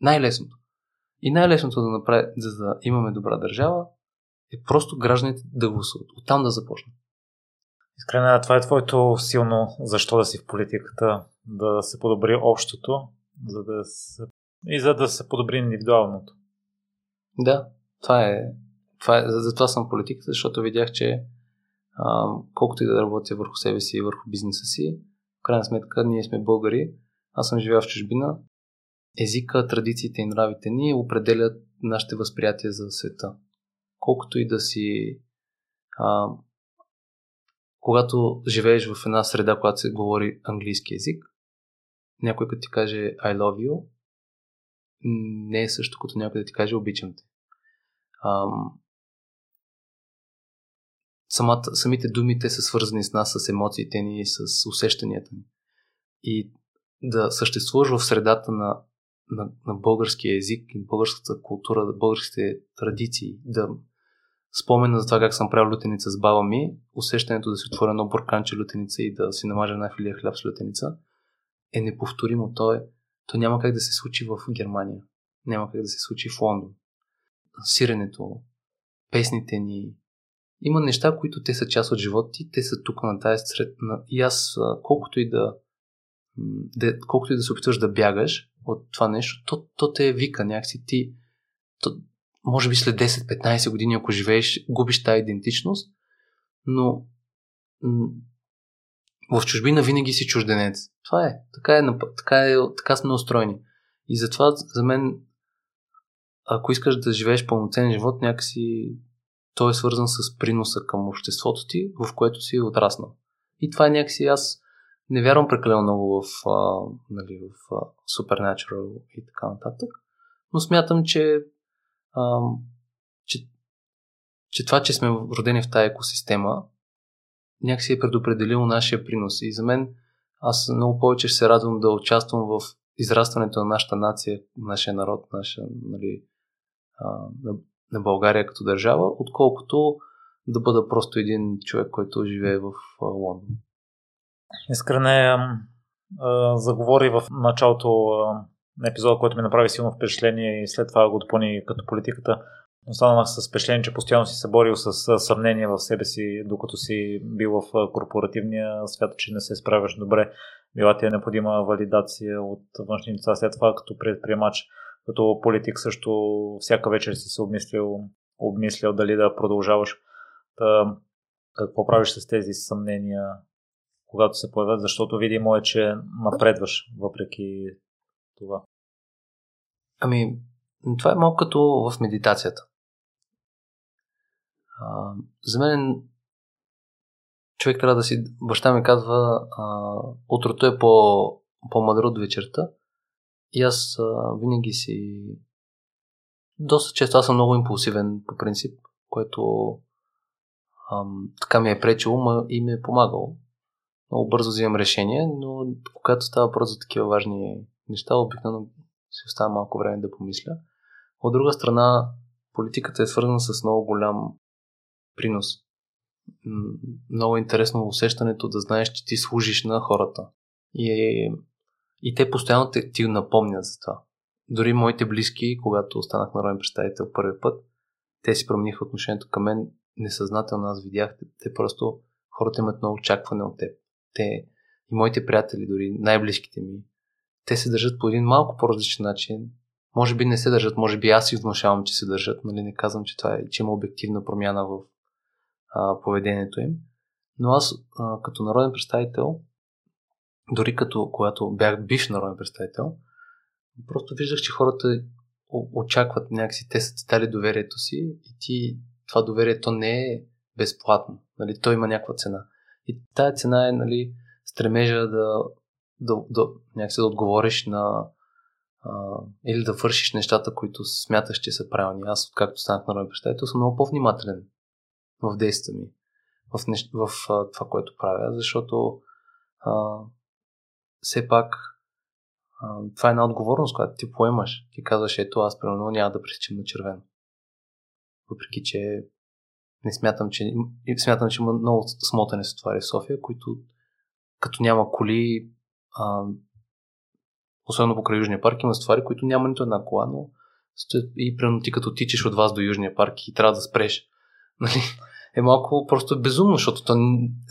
Най-лесното. И най-лесното да, направи, за да имаме добра държава е просто гражданите да гласуват. Оттам да започнат. Искрена, това е твоето силно защо да си в политиката, да се подобри общото, за да се... и за да се подобри индивидуалното. Да, това е. Това е затова съм в политиката, защото видях, че а, колкото и да работя върху себе си и върху бизнеса си, в крайна сметка ние сме българи, аз съм живял в чужбина, езика, традициите и нравите ни определят нашите възприятия за света. Колкото и да си а, когато живееш в една среда, която се говори английски язик, някой като ти каже I love you, не е също като някой да ти каже обичам те. Ам, самата, самите думи те са свързани с нас, с емоциите ни, с усещанията ни. И да съществуваш в средата на, на, на българския език, българската култура, българските традиции, да спомена за това как съм правил лютеница с баба ми, усещането да си отворя едно бурканче лютеница и да си намажа една филия хляб с лютеница е неповторимо. То, е, то няма как да се случи в Германия. Няма как да се случи в Лондон. Сиренето, песните ни. Има неща, които те са част от живота ти, те са тук на тази сред. И аз, колкото и да, да колкото и да се опитваш да бягаш от това нещо, то, то те вика някакси ти. То, може би след 10-15 години, ако живееш, губиш тази идентичност, но в чужбина винаги си чужденец. Това е. Така, е, така, е, така сме устроени. И затова за мен, ако искаш да живееш пълноценен живот, някакси той е свързан с приноса към обществото ти, в което си отраснал. И това е някакси аз не вярвам прекалено много в, а, нали, в а, Supernatural и така нататък, но смятам, че а, че, че това, че сме родени в тази екосистема, някакси е предопределило нашия принос. И за мен аз много повече ще се радвам да участвам в израстването на нашата нация, нашия народ, наша, нали, а, на, на България като държава, отколкото да бъда просто един човек, който живее в а, Лондон. Искрене заговори в началото на епизода, който ми направи силно впечатление и след това го допълни като политиката. Останах с впечатление, че постоянно си се борил с съмнение в себе си, докато си бил в корпоративния свят, че не се справяш добре. Била ти е необходима валидация от външни лица. След това като предприемач, като политик също всяка вечер си се обмислил, обмислял дали да продължаваш. Та, какво правиш с тези съмнения, когато се появят, защото видимо е, че напредваш въпреки това. Ами, това е малко като в медитацията. За мен човек трябва да си... Баща ми казва, а, утрото е по, по-мъдро от вечерта. И аз а, винаги си... Доста често аз съм много импулсивен по принцип, което ам, така ми е пречило и ми е помагало. Много бързо взимам решение, но когато става въпрос за такива важни неща, обикновено си остава малко време да помисля. От друга страна, политиката е свързана с много голям принос. Много интересно усещането да знаеш, че ти служиш на хората. И, и те постоянно те, ти напомнят за това. Дори моите близки, когато останах народен представител първи път, те си промениха отношението към мен несъзнателно. Аз видях, те просто хората имат много очакване от теб. Те и моите приятели, дори най-близките ми, те се държат по един малко по-различен начин. Може би не се държат, може би аз си внушавам, че се държат, нали? Не казвам, че това е, че има обективна промяна в а, поведението им. Но аз, а, като народен представител, дори като когато бях бивш народен представител, просто виждах, че хората очакват някакси, те са ти дали доверието си и ти това доверие то не е безплатно. Нали? То има някаква цена. И тая цена е нали, стремежа да, да, да, някакси да отговориш на а, или да вършиш нещата, които смяташ, че са правилни. Аз, както станах народен представител, съм много по-внимателен в действията ми, в, нещ... в а, това, което правя, защото а, все пак а, това е една отговорност, която ти поемаш. Ти казваш, ето аз примерно няма да пресичам на червено. Въпреки, че не смятам, че смятам, че има много смотани световари в София, които като няма коли, а, особено покрай Южния парк, има ствари, които няма нито една кола, но и примерно ти като тичаш от вас до Южния парк и трябва да спреш. Нали? Е малко просто безумно, защото то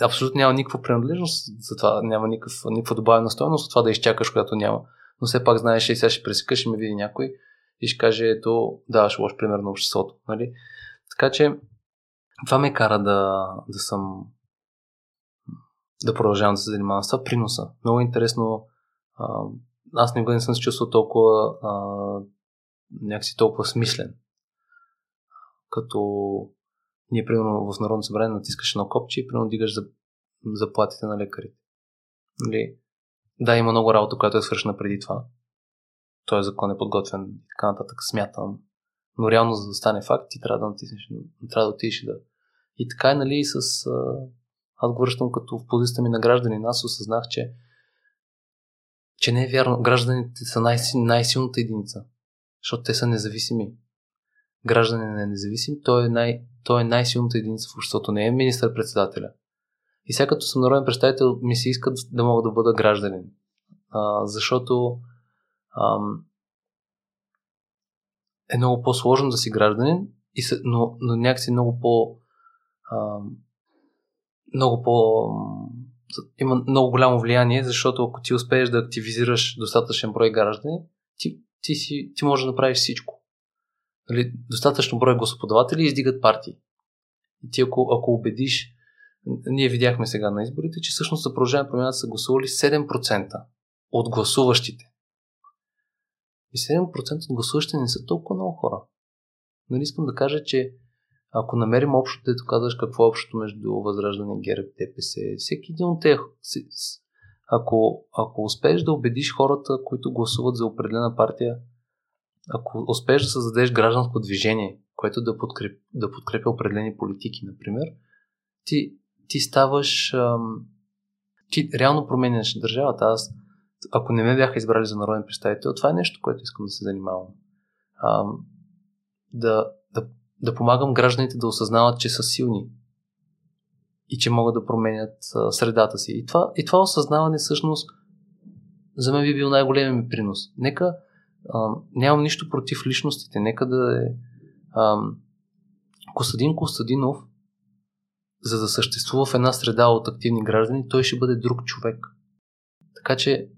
абсолютно няма никаква принадлежност за това, няма никаква, никаква добавена стоеност от това да изчакаш, когато няма. Но все пак знаеш, и сега ще пресекаш и ме види някой и ще каже, ето, даваш лош пример на обществото. Нали? Така че това ме кара да, да съм да продължавам да се занимавам с това. Приноса. Много интересно. Аз никога не съм се чувствал толкова а, някакси толкова смислен. Като ние, примерно, в Народно събрание натискаш едно копче и примерно дигаш за, заплатите на лекарите. Нали? Да, има много работа, която е свършена преди това. Той закон е подготвен и така нататък, смятам. Но реално, за да стане факт, ти трябва да натиснеш, трябва да отидеш да. И така е, нали, с. Аз го връщам като в позицията ми на граждани. Аз осъзнах, че, че не е вярно. Гражданите са най- най-силната единица, защото те са независими. Гражданин е независим, той е, най- той е най-силната единица в обществото, не е министър-председателя. И сега като съм народен представител, ми се иска да мога да бъда гражданин. А, защото ам, е много по-сложно да си гражданин, и са, но, но някакси много по... А, много по... Има много голямо влияние, защото ако ти успееш да активизираш достатъчен брой граждани, ти, ти, си, ти можеш да направиш всичко. Нали, достатъчно брой гласоподаватели издигат партии. И ти ако, ако убедиш, ние видяхме сега на изборите, че всъщност за продължаване промяната са гласували 7% от гласуващите. И 7% от гласуващите не са толкова много хора. Нали искам да кажа, че ако намерим общото, дето казваш какво е общото между Възраждане, ГЕРБ, ДПС, всеки един от тях, ако, ако успееш да убедиш хората, които гласуват за определена партия, ако успееш да създадеш гражданско движение, което да, подкреп, да подкрепя определени политики, например, ти, ти ставаш ти реално променяш държавата. Аз, ако не ме бяха избрали за народен представител, това е нещо, което искам да се занимавам. Да, да, да помагам гражданите да осъзнават, че са силни и че могат да променят средата си. И това, и това осъзнаване всъщност за мен би бил най-големият ми принос. Нека а, нямам нищо против личностите. Нека да е а, Костадин Костадинов, за да съществува в една среда от активни граждани, той ще бъде друг човек. Така че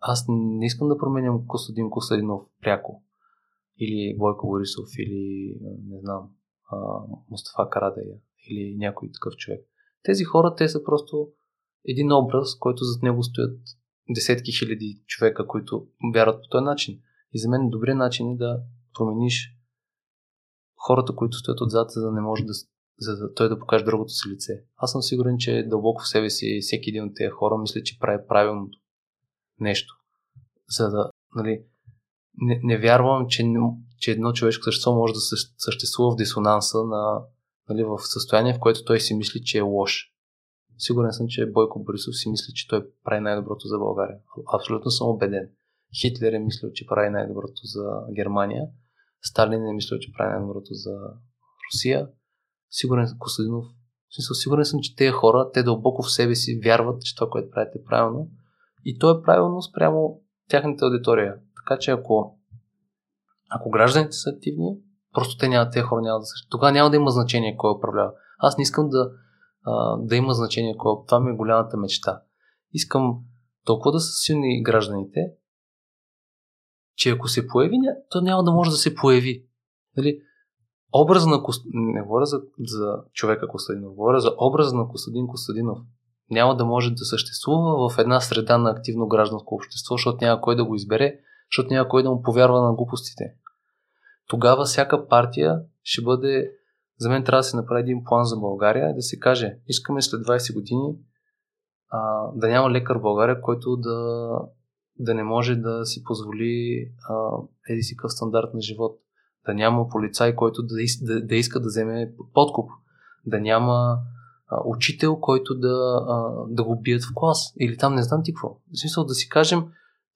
аз не искам да променям Костадин Костадинов пряко. Или Бойко Борисов, или не знам, Мустафа Карадея, или някой такъв човек. Тези хора, те са просто един образ, който зад него стоят десетки хиляди човека, които вярват по този начин. И за мен добрият начин е да промениш хората, които стоят отзад, за да не може да, за да той да покаже другото си лице. Аз съм сигурен, че дълбоко в себе си всеки един от тези хора мисля, че прави правилното нещо. За да, нали, не, не вярвам, че, че едно човешко същество може да съществува в дисонанса на, нали, в състояние, в което той си мисли, че е лош. Сигурен съм, че Бойко Борисов си мисли, че той прави най-доброто за България. Абсолютно съм убеден. Хитлер е мислил, че прави най-доброто за Германия. Сталин е мислил, че прави най-доброто за Русия. Сигурен съм, Костадинов, в смисъл, сигурен съм, че тези хора, те дълбоко в себе си вярват, че това, което правите е правилно. И то е правилно спрямо тяхната аудитория. Така че ако, ако гражданите са активни, просто те няма, тези хора няма да са. Тогава няма да има значение кой управлява. Аз не искам да, да има значение кой. Това ми е голямата мечта. Искам толкова да са силни гражданите, че ако се появи, то няма да може да се появи. Нали? Образа на Кост... Не говоря за, за човека Костадинов, говоря за образа на Костадин Костадинов. Няма да може да съществува в една среда на активно гражданско общество, защото няма кой да го избере, защото няма кой да му повярва на глупостите. Тогава всяка партия ще бъде за мен трябва да се направи един план за България да се каже, искаме след 20 години а, да няма лекар в България, който да, да не може да си позволи а, еди си къв стандарт на живот. Да няма полицай, който да, да, да иска да вземе подкуп. Да няма а, учител, който да, а, да го бият в клас. Или там не знам ти какво. В смисъл да си кажем,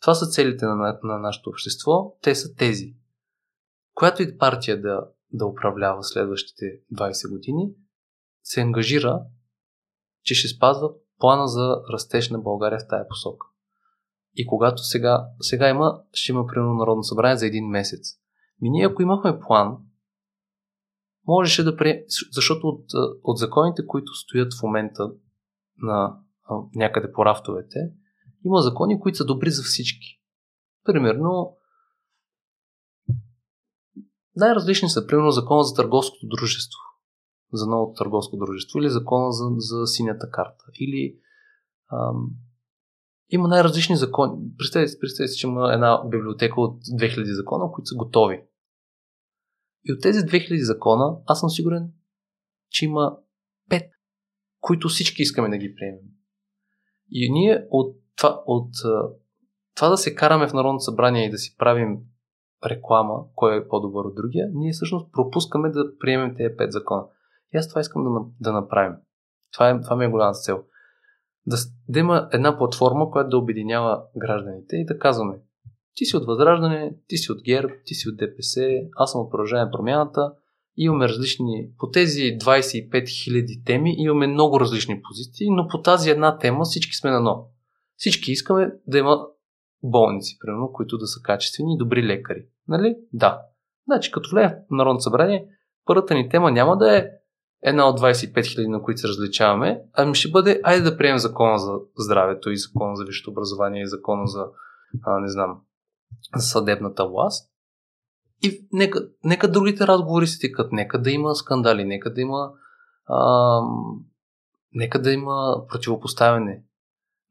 това са целите на, на, на нашето общество, те са тези. Която и партия да, да управлява следващите 20 години, се ангажира, че ще спазва плана за растеж на България в тая посока. И когато сега, сега има, ще има примерно Народно събрание за един месец. Ми ние ако имахме план, можеше да пре... Защото от, от законите, които стоят в момента на някъде по рафтовете, има закони, които са добри за всички. Примерно, най-различни са, примерно закона за търговското дружество, за новото търговско дружество, или закона за, за синята карта, или ам, има най-различни закони. Представете, представете си, че има една библиотека от 2000 закона, които са готови. И от тези 2000 закона, аз съм сигурен, че има 5, които всички искаме да ги приемем. И ние от това, от това да се караме в Народното събрание и да си правим реклама, кой е по-добър от другия, ние всъщност пропускаме да приемем тези пет закона. И аз това искам да, да направим. Това, е, това ми е голямата цел. Да, да има една платформа, която да обединява гражданите и да казваме ти си от Възраждане, ти си от ГЕРБ, ти си от ДПС, аз съм от Продължение промяната. Имаме различни, по тези 25 000 теми имаме много различни позиции, но по тази една тема всички сме на но. Всички искаме да има болници, примерно, които да са качествени и добри лекари. Нали? Да. Значи, като влезе в Народното събрание, първата ни тема няма да е една от 25 000, на които се различаваме, ами ще бъде, айде да приемем закона за здравето и закона за висшето образование и закона за, а, не знам, за съдебната власт. И нека, нека другите разговори се тикат, нека да има скандали, нека да има а, нека да има противопоставяне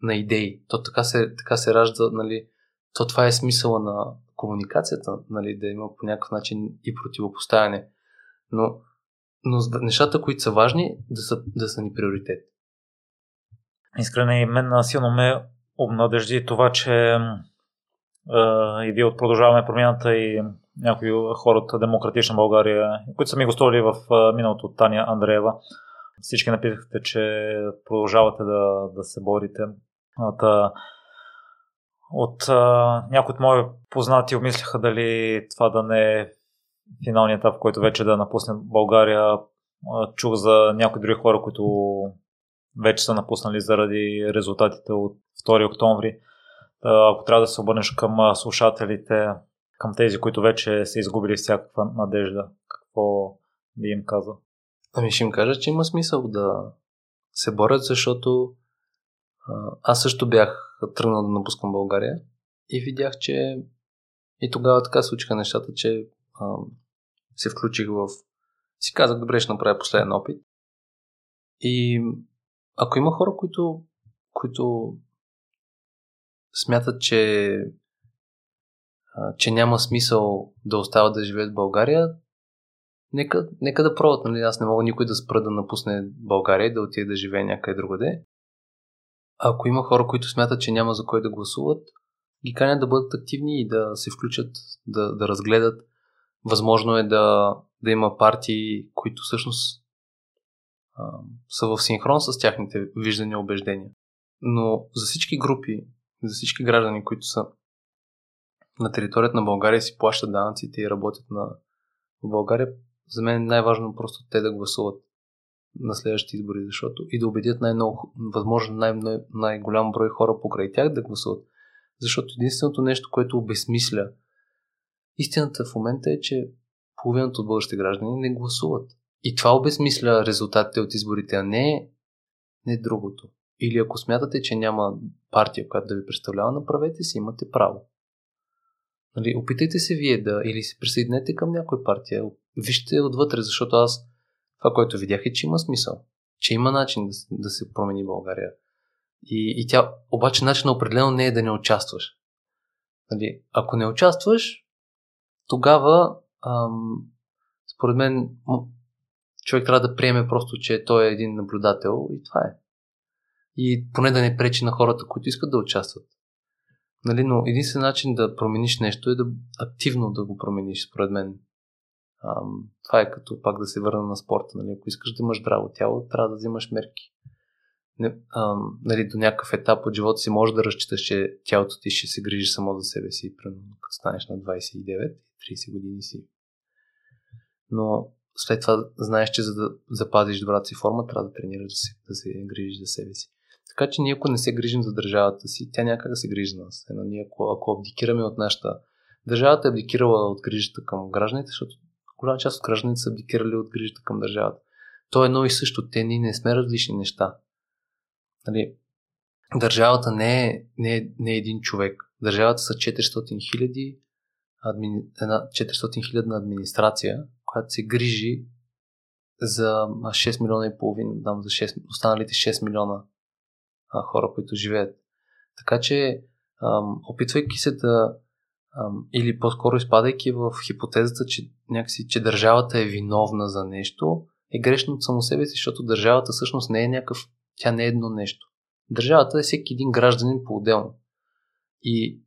на идеи. То така се, така се ражда, нали, то това е смисъла на комуникацията, нали, да има по някакъв начин и противопоставяне. Но, но нещата, които са важни, да са, да са ни приоритет. Искрене и мен силно ме обнадежди това, че е, и вие от продължаваме промяната и някои хора Демократична България, които са ми гостували в миналото от Таня Андреева, всички написахте, че продължавате да, да се борите. Та, от а, някои от мои познати обмисляха дали това да не е финалният етап, в който вече да напусне България. Чух за някои други хора, които вече са напуснали заради резултатите от 2 октомври. Ако трябва да се обърнеш към слушателите, към тези, които вече са изгубили всякаква надежда, какво би им казал? Ами ще им кажа, че има смисъл да се борят, защото аз също бях тръгнал да напускам България и видях, че и тогава така случиха нещата, че а, се включих в... Си казах, добре, ще направя последен опит. И ако има хора, които, които смятат, че, а, че няма смисъл да остават да живеят в България, нека, нека да пробват. Нали? Аз не мога никой да спра да напусне България и да отиде да живее някъде другаде. Ако има хора, които смятат, че няма за кой да гласуват, ги канят да бъдат активни и да се включат, да, да разгледат. Възможно е да, да има партии, които всъщност а, са в синхрон с тяхните виждания и убеждения. Но за всички групи, за всички граждани, които са на територията на България си плащат данъците и работят на, България, за мен е най-важно просто те да гласуват на следващите избори, защото и да убедят най-много, възможно най- най-голям брой хора покрай тях да гласуват. Защото единственото нещо, което обесмисля истината в момента е, че половината от българските граждани не гласуват. И това обезмисля резултатите от изборите, а не, не другото. Или ако смятате, че няма партия, която да ви представлява, направете си, имате право. Нали, опитайте се вие да, или се присъединете към някоя партия, вижте отвътре, защото аз това, което видях е, че има смисъл. Че има начин да, да се промени България. И, и тя, обаче, начинът определено не е да не участваш. Нали, ако не участваш, тогава, ам, според мен, човек трябва да приеме просто, че той е един наблюдател и това е. И поне да не пречи на хората, които искат да участват. Нали, но единствен начин да промениш нещо е да активно да го промениш, според мен. Това е като пак да се върна на спорта. Нали? Ако искаш да имаш здраво тяло, трябва да взимаш мерки. Не, ам, нали, до някакъв етап от живота си може да разчиташ, че тялото ти ще се грижи само за себе си, примерно като станеш на 29-30 години си. Но след това знаеш, че за да запазиш добрата си форма, трябва да тренираш да се, да се грижиш за себе си. Така че ние ако не се грижим за държавата си, тя някак се грижи за нас. Едно, ние ако, ако абдикираме от нашата... Държавата е абдикирала от грижата към гражданите, защото голяма част от гражданите са абдикирали от грижата към държавата. То е едно и също. Те ние не сме различни неща. Нали, държавата не е, не, е, не е един човек. Държавата са 400 хиляди админи... една 400 хилядна администрация, която се грижи за 6 милиона и половина, дам за 6, останалите 6 милиона а, хора, които живеят. Така че, ам, опитвайки се да, или по-скоро изпадайки в хипотезата, че някакси, че държавата е виновна за нещо, е грешно от само себе си, защото държавата всъщност не е някакъв, тя не е едно нещо. Държавата е всеки един гражданин по-отделно. И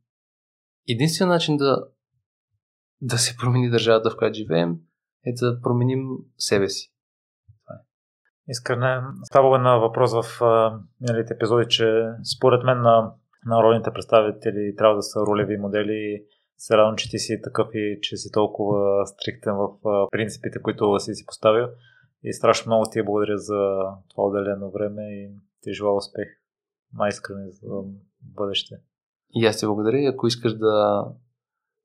единственият начин да, да се промени държавата, в която живеем, е да променим себе си. Е. Искрене, става на въпрос в миналите епизоди, че според мен на народните представители трябва да са ролеви модели се радвам, че ти си такъв и че си толкова стриктен в принципите, които си си поставил. И страшно много ти благодаря за това отделено време и ти желая успех. Най-искрени за бъдеще. И аз ти благодаря. И ако искаш да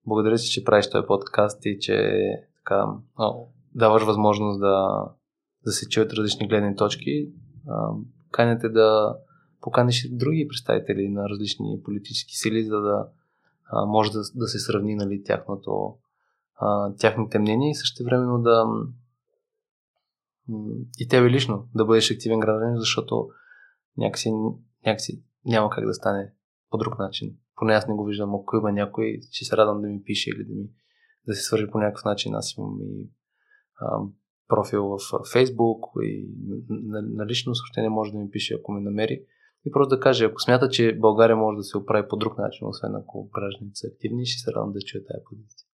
благодаря си, че правиш този подкаст и че така, о, даваш възможност да, да се чуят различни гледни точки, канете да поканиш други представители на различни политически сили, за да може да, да се сравни нали, тяхното, а, тяхните мнения и също времено да и тебе лично да бъдеш активен гражданин, защото някакси, някакси няма как да стане по друг начин. Поне аз не го виждам. Ако има някой, ще се радвам да ми пише или да ми да се свържи по някакъв начин. Аз имам и а, профил в Facebook и на, на лично съобщение може да ми пише, ако ме намери. И просто да каже, ако смята, че България може да се оправи по друг начин, освен ако гражданите са активни, ще се радвам да чуя тази позиция.